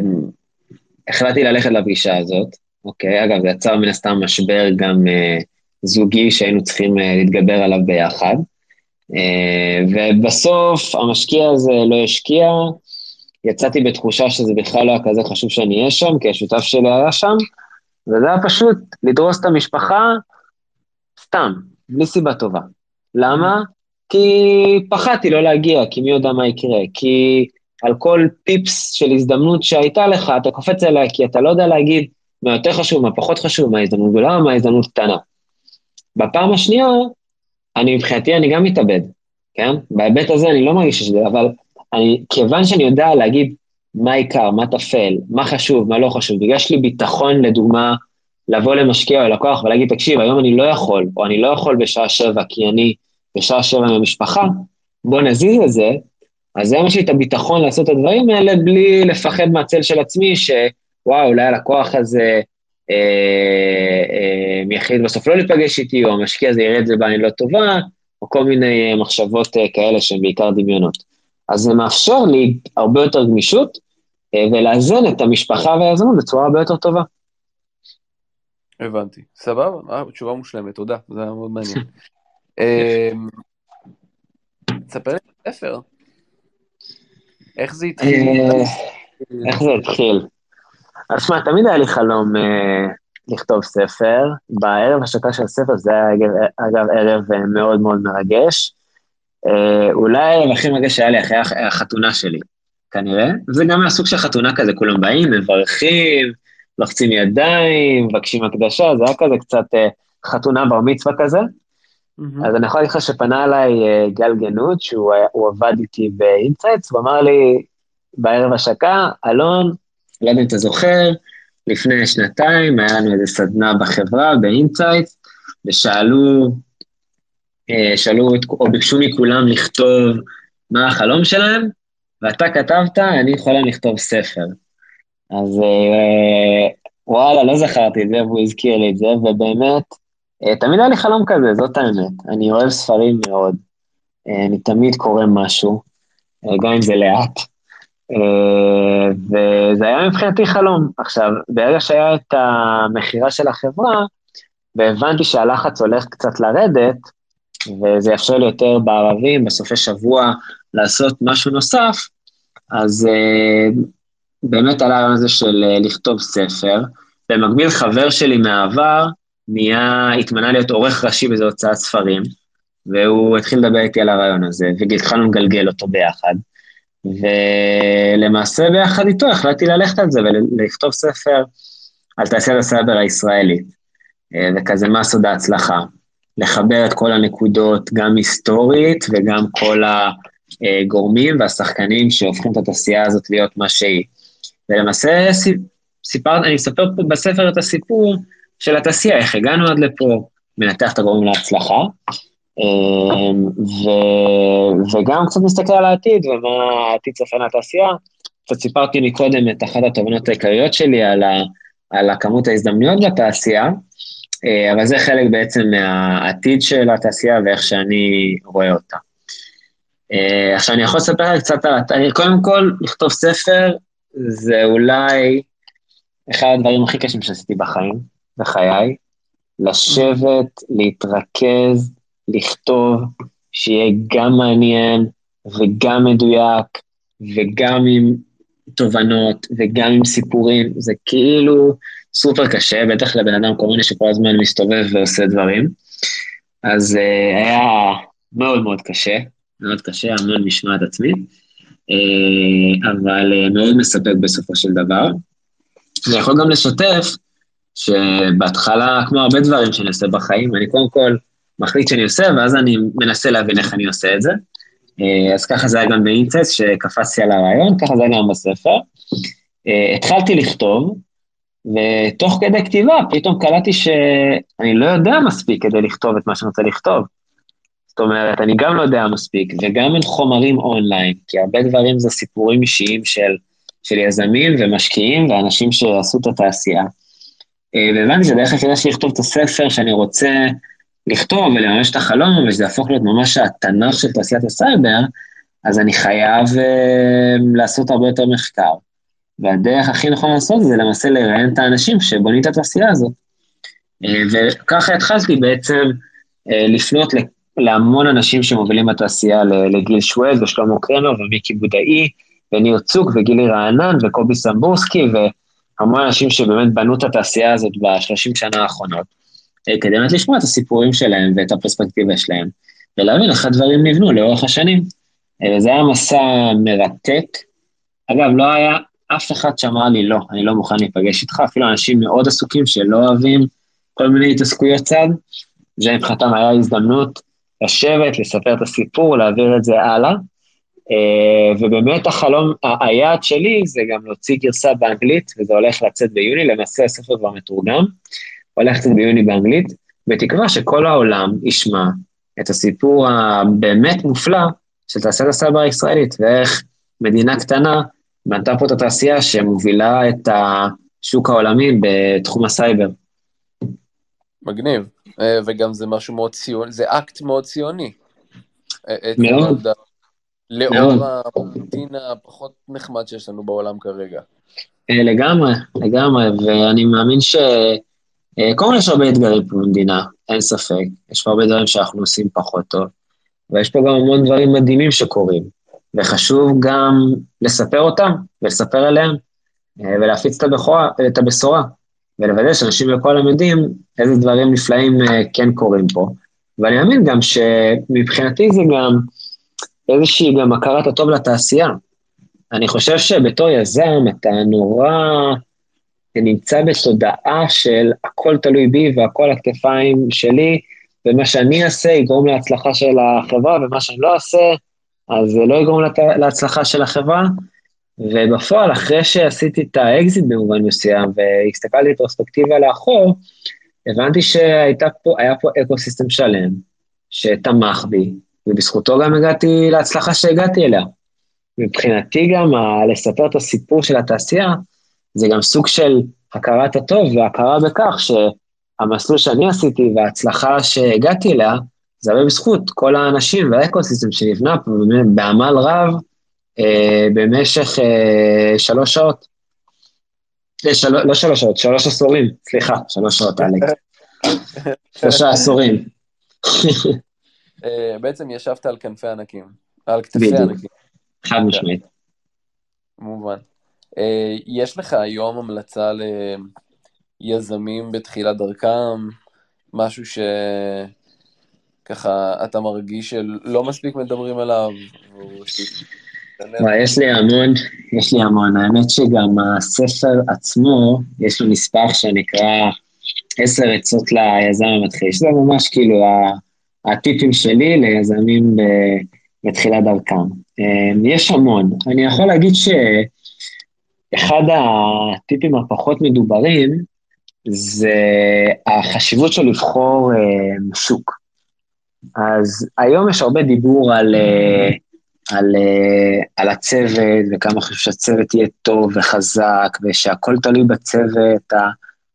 החלטתי ללכת לפגישה הזאת, אוקיי? אגב, זה יצר מן הסתם משבר גם אה, זוגי שהיינו צריכים אה, להתגבר עליו ביחד. אה, ובסוף המשקיע הזה לא השקיע, יצאתי בתחושה שזה בכלל לא היה כזה חשוב שאני אהיה שם, כי השותף שלי היה שם, וזה היה פשוט לדרוס את המשפחה סתם, בלי סיבה טובה. למה? כי פחדתי לא להגיע, כי מי יודע מה יקרה, כי על כל פיפס של הזדמנות שהייתה לך, אתה קופץ אליה, כי אתה לא יודע להגיד מה יותר חשוב, מה פחות חשוב, מה ההזדמנות גדולה, מה ההזדמנות קטנה. בפעם השנייה, אני מבחינתי, אני גם מתאבד, כן? בהיבט הזה אני לא מרגיש שזה, אבל אני, כיוון שאני יודע להגיד מה העיקר, מה טפל, מה חשוב, מה לא חשוב, בגלל שיש לי ביטחון, לדוגמה, לבוא למשקיע או לקוח ולהגיד, תקשיב, היום אני לא יכול, או אני לא יכול בשעה שבע כי אני בשעה שבע עם המשפחה, בוא נזיז את זה, אז היום יש לי את הביטחון לעשות את הדברים האלה בלי לפחד מהצל של עצמי, שוואו, אולי הלקוח הזה אה, אה, יחליט בסוף לא להיפגש איתי, או המשקיע הזה יראה את זה בעין לא טובה, או כל מיני אה, מחשבות אה, כאלה שהן בעיקר דמיונות. אז זה מאפשר לי הרבה יותר גמישות, אה, ולאזן את המשפחה והיזמות בצורה הרבה יותר טובה. הבנתי, סבבה, אה, תשובה מושלמת, תודה, זה היה מאוד מעניין. אמ, תספר לי את הספר. איך זה התחיל? אה, איך זה התחיל? אז שמע, תמיד היה לי חלום אה, לכתוב ספר. בערב השקה של הספר, זה היה אגב ערב אה, מאוד מאוד מרגש. אולי הערב הכי מרגש שהיה לי אחרי החתונה שלי, כנראה. זה גם מהסוג של חתונה כזה, כולם באים, מברכים, לוחצים ידיים, מבקשים הקדשה, זה היה כזה קצת חתונה בר מצווה כזה. Mm-hmm. אז אני יכול להגיד לך שפנה אליי uh, גל גנות, שהוא עבד איתי ב IntSights, הוא אמר לי בערב השקה, אלון, לא יודע אם אתה זוכר, לפני שנתיים היה לנו איזו סדנה בחברה, ב IntSights, ושאלו, שאלו, או ביקשו מכולם לכתוב מה החלום שלהם, ואתה כתבת, אני להם לכתוב ספר. אז uh, וואלה, לא זכרתי את זה, והוא הזכיר לי את זה, ובאמת, אה, תמיד היה לי חלום כזה, זאת האמת. אני אוהב ספרים מאוד. אה, אני תמיד קורא משהו, אה, גם אם זה לאט. וזה היה מבחינתי חלום. עכשיו, ברגע שהיה את המכירה של החברה, והבנתי שהלחץ הולך קצת לרדת, וזה יאפשר לי יותר בערבים, בסופי שבוע, לעשות משהו נוסף, אז באמת עלה הרעיון הזה של לכתוב ספר. במקביל, חבר שלי מהעבר, נהיה, התמנה להיות עורך ראשי באיזו הוצאת ספרים, והוא התחיל לדבר איתי על הרעיון הזה, והתחלנו לגלגל אותו ביחד. ולמעשה ביחד איתו החלטתי ללכת על זה ולכתוב ספר על תעשיית הסייבר הישראלית. אה, וכזה מה סוד ההצלחה. לחבר את כל הנקודות, גם היסטורית וגם כל הגורמים והשחקנים שהופכים את התעשייה הזאת להיות מה שהיא. ולמעשה סיפר, אני מספר פה בספר את הסיפור של התעשייה, איך הגענו עד לפה, מנתח את הגורמים להצלחה, אמ, ו, וגם קצת מסתכל על העתיד ומה העתיד צופה לתעשייה. קצת סיפרתי מקודם את אחת התובנות העיקריות שלי על, ה, על הכמות ההזדמנויות בתעשייה, אבל זה חלק בעצם מהעתיד של התעשייה ואיך שאני רואה אותה. אה, עכשיו אני יכול לספר קצת על, קודם כל, לכתוב ספר זה אולי אחד הדברים הכי קשים שעשיתי בחיים. בחיי, לשבת, להתרכז, לכתוב, שיהיה גם מעניין וגם מדויק וגם עם תובנות וגם עם סיפורים, זה כאילו סופר קשה, בטח לבן אדם קורונה שכל הזמן מסתובב ועושה דברים. אז uh, היה מאוד מאוד קשה, מאוד קשה, המון משמעת עצמית, uh, אבל uh, מאוד מספק בסופו של דבר. אני יכול גם לשתף שבהתחלה, כמו הרבה דברים שאני עושה בחיים, אני קודם כל מחליט שאני עושה, ואז אני מנסה להבין איך אני עושה את זה. אה, אז ככה זה היה גם באינצס, שקפצתי על הרעיון, ככה זה היה גם בספר. אה, התחלתי לכתוב, ותוך כדי כתיבה פתאום קלטתי שאני לא יודע מספיק כדי לכתוב את מה שאני רוצה לכתוב. זאת אומרת, אני גם לא יודע מספיק, וגם אין חומרים אונליין, כי הרבה דברים זה סיפורים אישיים של, של יזמים ומשקיעים ואנשים שעשו את התעשייה. אה, והבנתי שהדרך היחידה שלי לכתוב את הספר שאני רוצה לכתוב ולממש את החלום, וזה יהפוך להיות ממש התנ"ך של תעשיית הסייבר, אז אני חייב uh, לעשות הרבה יותר מחקר. והדרך הכי נכונה לעשות זה למעשה לראיין את האנשים שבונים את התעשייה הזאת. Uh, וככה התחלתי בעצם uh, לפנות להמון אנשים שמובילים בתעשייה, לגיל שויד ושלמה קרמר ומיקי בודאי וניר צוק וגילי רענן וקובי סמבורסקי והמון אנשים שבאמת בנו את התעשייה הזאת בשלושים שנה האחרונות, כדי באמת לשמוע את הסיפורים שלהם ואת הפרספקטיבה שלהם, ולהבין איך הדברים נבנו לאורך השנים. זה היה מסע מרתק. אגב, לא היה אף אחד שאמר לי, לא, אני לא מוכן להיפגש איתך, אפילו אנשים מאוד עסוקים שלא אוהבים כל מיני התעסקויות צד, זה מבחינתם היה הזדמנות לשבת, לספר את הסיפור, להעביר את זה הלאה. Uh, ובאמת החלום, היעד שלי זה גם להוציא גרסה באנגלית, וזה הולך לצאת ביוני, למעשה הספר כבר מתורגם, הולך לצאת ביוני באנגלית, בתקווה שכל העולם ישמע את הסיפור הבאמת מופלא של תעשיית הסייבר הישראלית, ואיך מדינה קטנה בנתה פה את התעשייה שמובילה את השוק העולמי בתחום הסייבר. מגניב, אה, וגם זה משהו מאוד ציוני, זה אקט מאוד ציוני. אה, מאוד. לאור המוניטין הפחות נחמד שיש לנו בעולם כרגע. אה, לגמרי, לגמרי, ואני מאמין ש... קודם כל יש הרבה אתגרים פה במדינה, אין ספק. יש פה הרבה דברים שאנחנו עושים פחות טוב, ויש פה גם המון דברים מדהימים שקורים, וחשוב גם לספר אותם ולספר עליהם, ולהפיץ את הבשורה. ולוודא שאנשים הם יודעים איזה דברים נפלאים uh, כן קורים פה. ואני מאמין גם שמבחינתי זה גם איזושהי גם הכרת הטוב לתעשייה. אני חושב שבתור יזם אתה נורא נמצא בתודעה של הכל תלוי בי והכל הכתפיים שלי, ומה שאני אעשה יגרום להצלחה של החברה, ומה שאני לא אעשה, אז זה לא יגרום להצלחה של החברה. ובפועל, אחרי שעשיתי את האקזיט במובן מסוים, והסתכלתי בפרספקטיבה לאחור, הבנתי שהיה פה, פה ecosystem שלם, שתמך בי, ובזכותו גם הגעתי להצלחה שהגעתי אליה. מבחינתי גם לספר את הסיפור של התעשייה, זה גם סוג של הכרת הטוב והכרה בכך שהמסלול שאני עשיתי וההצלחה שהגעתי אליה, זה הרבה בזכות כל האנשים והאקו-סיסטם שנבנה פה, בעמל רב, אה, במשך אה, שלוש שעות. אה, של, לא שלוש שעות, שלוש עשורים, סליחה, שלוש שעות, אלכס. שלושה עשורים. בעצם ישבת על כנפי ענקים, על כתפי ענקים. חד משמעית. מובן. יש לך היום המלצה ליזמים בתחילת דרכם, משהו שככה אתה מרגיש שלא מספיק מדברים עליו, וואי, יש לי המון, יש לי המון. האמת שגם הספר עצמו, יש לו נספח שנקרא עשר עצות ליזם המתחיל, שזה ממש כאילו הטיפים שלי ליזמים בתחילת דרכם. אמ, יש המון. אני יכול להגיד שאחד הטיפים הפחות מדוברים זה החשיבות של לבחור אמ, שוק. אז היום יש הרבה דיבור על... על, uh, על הצוות וכמה חשוב שהצוות יהיה טוב וחזק ושהכול תלוי בצוות,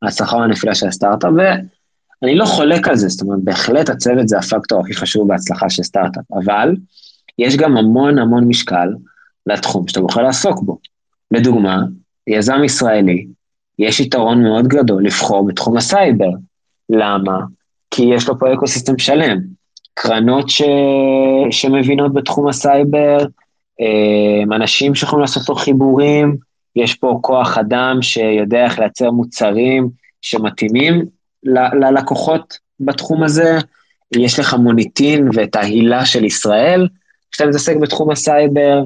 ההצלחה או הנפילה של הסטארט-אפ, ואני לא חולק על זה, זאת אומרת, בהחלט הצוות זה הפקטור הכי חשוב בהצלחה של סטארט-אפ, אבל יש גם המון המון משקל לתחום שאתה בוחר לעסוק בו. לדוגמה, יזם ישראלי, יש יתרון מאוד גדול לבחור בתחום הסייבר. למה? כי יש לו פה ecosystem שלם. קרנות ש... שמבינות בתחום הסייבר, אה, אנשים שיכולים לעשות לו חיבורים, יש פה כוח אדם שיודע איך לייצר מוצרים שמתאימים ל- ללקוחות בתחום הזה, יש לך מוניטין ואת ההילה של ישראל, כשאתה מתעסק בתחום הסייבר,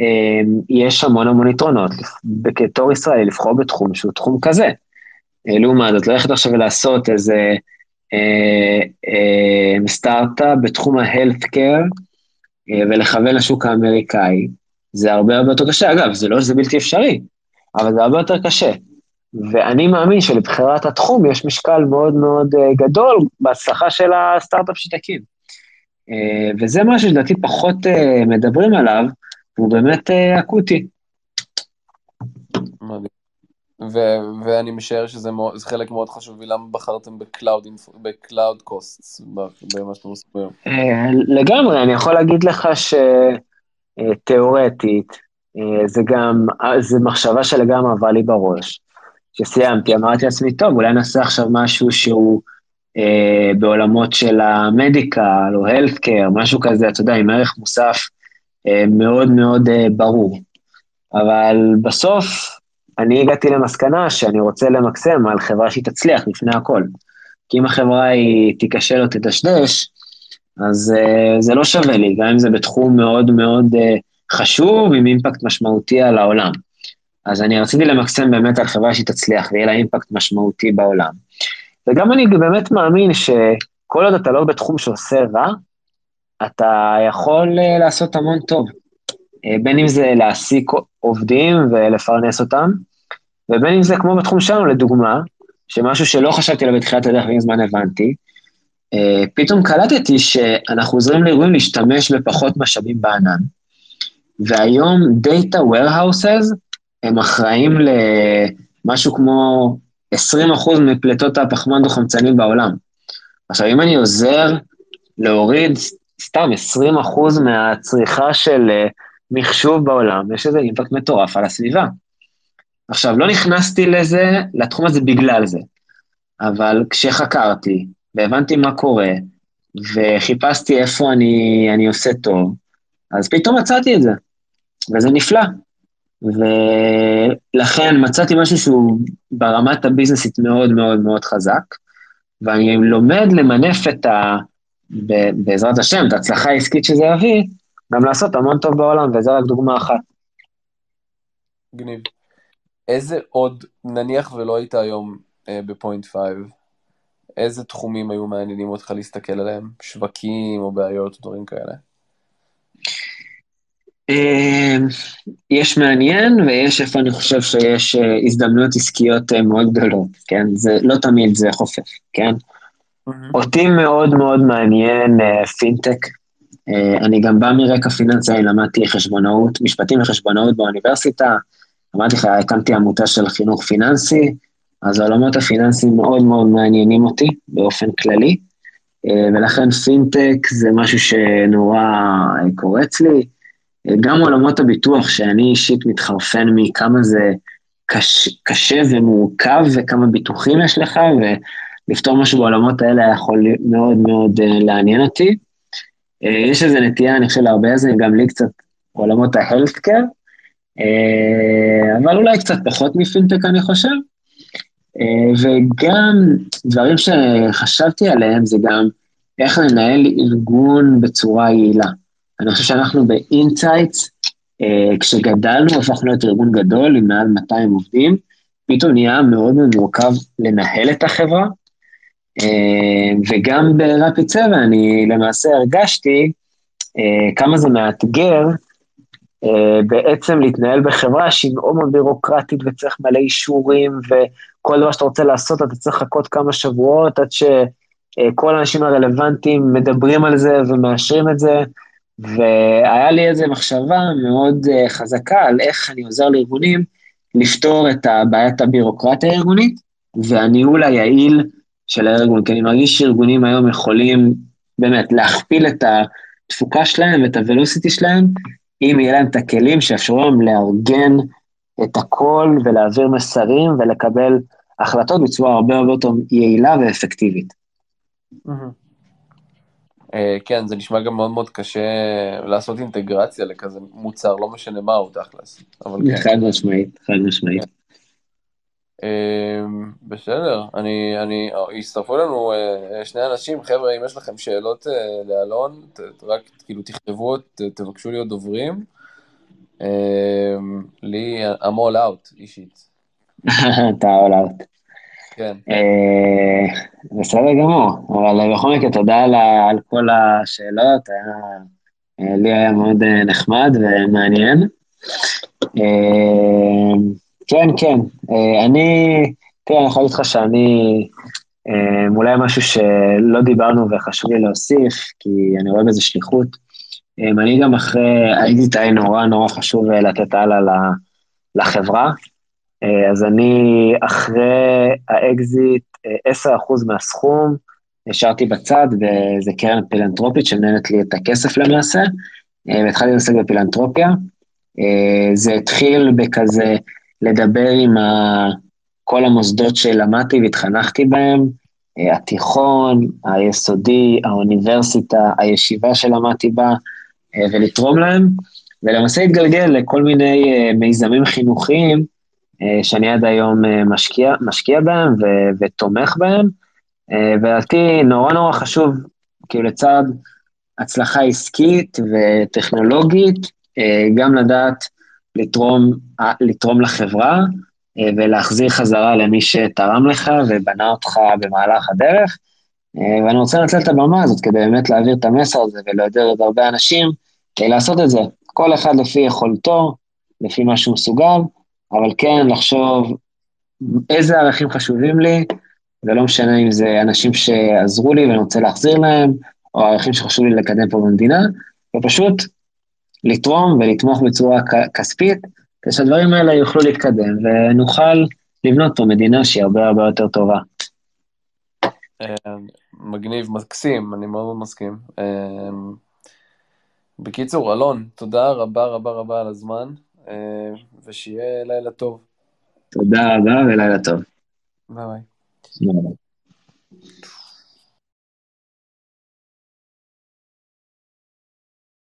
אה, יש המון המון יתרונות, בתור ישראלי לבחור בתחום שהוא תחום כזה. אה, לעומת זאת, ללכת עכשיו ולעשות איזה סטארט-אפ בתחום ה-health אה, ולכוון לשוק האמריקאי, זה הרבה הרבה יותר קשה. אגב, זה לא שזה בלתי אפשרי, אבל זה הרבה יותר קשה. ואני מאמין שלבחירת התחום יש משקל מאוד מאוד גדול בהצלחה של הסטארט-אפ שתקים. וזה משהו שלדעתי פחות מדברים עליו, והוא באמת אקוטי. מדהים. ו- ואני משער שזה מאוד, חלק מאוד חשוב, למה בחרתם ב cloud cost, במה שאתם עושים היום? אה, לגמרי, אני יכול להגיד לך שתיאורטית, אה, זה גם, זה מחשבה שלגמרי עברה לי בראש. כשסיימתי, אמרתי לעצמי, טוב, אולי נעשה עכשיו משהו שהוא אה, בעולמות של ה medical או ה healthcare, משהו כזה, אתה יודע, עם ערך מוסף אה, מאוד מאוד אה, ברור. אבל בסוף, אני הגעתי למסקנה שאני רוצה למקסם על חברה שהיא תצליח לפני הכל. כי אם החברה היא תיכשל או תדשדש, אז uh, זה לא שווה לי, גם אם זה בתחום מאוד מאוד uh, חשוב, עם אימפקט משמעותי על העולם. אז אני רציתי למקסם באמת על חברה שהיא תצליח ויהיה לה אימפקט משמעותי בעולם. וגם אני באמת מאמין שכל עוד אתה לא בתחום שעושה רע, אתה יכול uh, לעשות המון טוב. Uh, בין אם זה להעסיק עובדים ולפרנס אותם, ובין אם זה כמו בתחום שלנו, לדוגמה, שמשהו שלא חשבתי עליו בתחילת הדרך ועם זמן הבנתי, אה, פתאום קלטתי שאנחנו עוזרים לארגונים להשתמש בפחות משאבים בענן. והיום Data Warehouses הם אחראים למשהו כמו 20% מפליטות הפחמן דו-חמצני בעולם. עכשיו, אם אני עוזר להוריד סתם 20% מהצריכה של אה, מחשוב בעולם, יש איזה אימפקט מטורף על הסביבה. עכשיו, לא נכנסתי לזה, לתחום הזה בגלל זה, אבל כשחקרתי והבנתי מה קורה, וחיפשתי איפה אני, אני עושה טוב, אז פתאום מצאתי את זה, וזה נפלא. ולכן מצאתי משהו שהוא ברמת הביזנסית מאוד מאוד מאוד חזק, ואני לומד למנף את ה... בעזרת השם, את ההצלחה העסקית שזה יביא, גם לעשות המון טוב בעולם, וזו רק דוגמה אחת. גניב. איזה עוד, נניח ולא היית היום אה, ב PointFive, איזה תחומים היו מעניינים אותך להסתכל עליהם? שווקים או בעיות או דברים כאלה? אמ, יש מעניין ויש איפה אני חושב שיש אה, הזדמנויות עסקיות אה, מאוד גדולות, כן? זה לא תמיד זה חופף, כן? Mm-hmm. אותי מאוד מאוד מעניין פינטק. אני גם בא מרקע פיננסי, למדתי חשבונאות, משפטים וחשבונאות באוניברסיטה. אמרתי לך, הקמתי עמותה של חינוך פיננסי, אז העולמות הפיננסיים מאוד מאוד מעניינים אותי באופן כללי, אה, ולכן פינטק זה משהו שנורא קורץ לי. אה, גם עולמות הביטוח, שאני אישית מתחרפן מכמה זה קש, קשה ומורכב וכמה ביטוחים יש לך, ולפתור משהו בעולמות האלה יכול מאוד מאוד אה, לעניין אותי. יש איזו נטייה, אני חושב, להרבה זה, גם לי קצת עולמות ה healthcare, אה, אבל אולי קצת פחות מפינטק אני חושב. אה, וגם דברים שחשבתי עליהם זה גם איך לנהל ארגון בצורה יעילה. אני חושב שאנחנו ב IntSights, אה, כשגדלנו הפכנו להיות ארגון גדול עם מעל 200 עובדים, פתאום נהיה מאוד מורכב לנהל את החברה, וגם ברפי צבע אני למעשה הרגשתי כמה זה מאתגר אה, בעצם להתנהל בחברה שהיא מאוד מאוד בירוקרטית וצריך מלא אישורים, וכל דבר שאתה רוצה לעשות אתה צריך לחכות כמה שבועות עד שכל האנשים הרלוונטיים מדברים על זה ומאשרים את זה, והיה לי איזו מחשבה מאוד אה, חזקה על איך אני עוזר לארגונים לפתור את בעיית הבירוקרטיה הארגונית והניהול היעיל של הארגון, כי אני מרגיש שארגונים היום יכולים באמת להכפיל את התפוקה שלהם ואת הוולוסיטי שלהם, אם יהיה להם את הכלים שיאפשרו להם לארגן את הכל ולהעביר מסרים ולקבל החלטות בצורה הרבה הרבה יותר יעילה ואפקטיבית. אה, כן, זה נשמע גם מאוד מאוד קשה לעשות אינטגרציה לכזה מוצר, לא משנה מה הוא תכלס. כן. חד משמעית, חד משמעית. אמ, בסדר, אני, אני, הצטרפו לנו אה, שני אנשים, חבר'ה, אם יש לכם שאלות אה, לאלון, רק כאילו תכתבו, תבקשו להיות דוברים. אמ, לי, I'm all out אישית. אתה all out. כן. אה, בסדר גמור, אבל בכל מקרה תודה על כל השאלות, לי היה מאוד נחמד ומעניין. כן, כן. אני, תראה, אני יכול להגיד לך שאני, אולי משהו שלא דיברנו וחשוב לי להוסיף, כי אני רואה בזה שליחות. אני גם אחרי האקזיט היה נורא נורא חשוב לתת הלאה לחברה. אז אני אחרי האקזיט, 10% מהסכום, השארתי בצד, וזה קרן פילנטרופית שמנהלת לי את הכסף למעשה, והתחלתי לעסק בפילנטרופיה. זה התחיל בכזה לדבר עם ה... כל המוסדות שלמדתי והתחנכתי בהם, התיכון, היסודי, האוניברסיטה, הישיבה שלמדתי בה, ולתרום להם, ולמעשה התגלגל לכל מיני מיזמים חינוכיים, שאני עד היום משקיע, משקיע בהם ו- ותומך בהם, ולדעתי נורא נורא חשוב, כאילו לצד הצלחה עסקית וטכנולוגית, גם לדעת לתרום, לתרום לחברה ולהחזיר חזרה למי שתרם לך ובנה אותך במהלך הדרך. ואני רוצה לנצל את הבמה הזאת כדי באמת להעביר את המסר הזה ולעודד עוד הרבה אנשים כדי לעשות את זה. כל אחד לפי יכולתו, לפי מה שהוא מסוגל, אבל כן לחשוב איזה ערכים חשובים לי, ולא משנה אם זה אנשים שעזרו לי ואני רוצה להחזיר להם, או ערכים שחשוב לי לקדם פה במדינה, ופשוט לתרום ולתמוך בצורה כספית, כדי שהדברים האלה יוכלו להתקדם, ונוכל לבנות פה מדינה שהיא הרבה הרבה יותר טובה. אה, מגניב, מקסים, אני מאוד מסכים. אה, בקיצור, אלון, תודה רבה רבה רבה על הזמן, אה, ושיהיה לילה טוב. תודה רבה ולילה טוב. ביי ביי.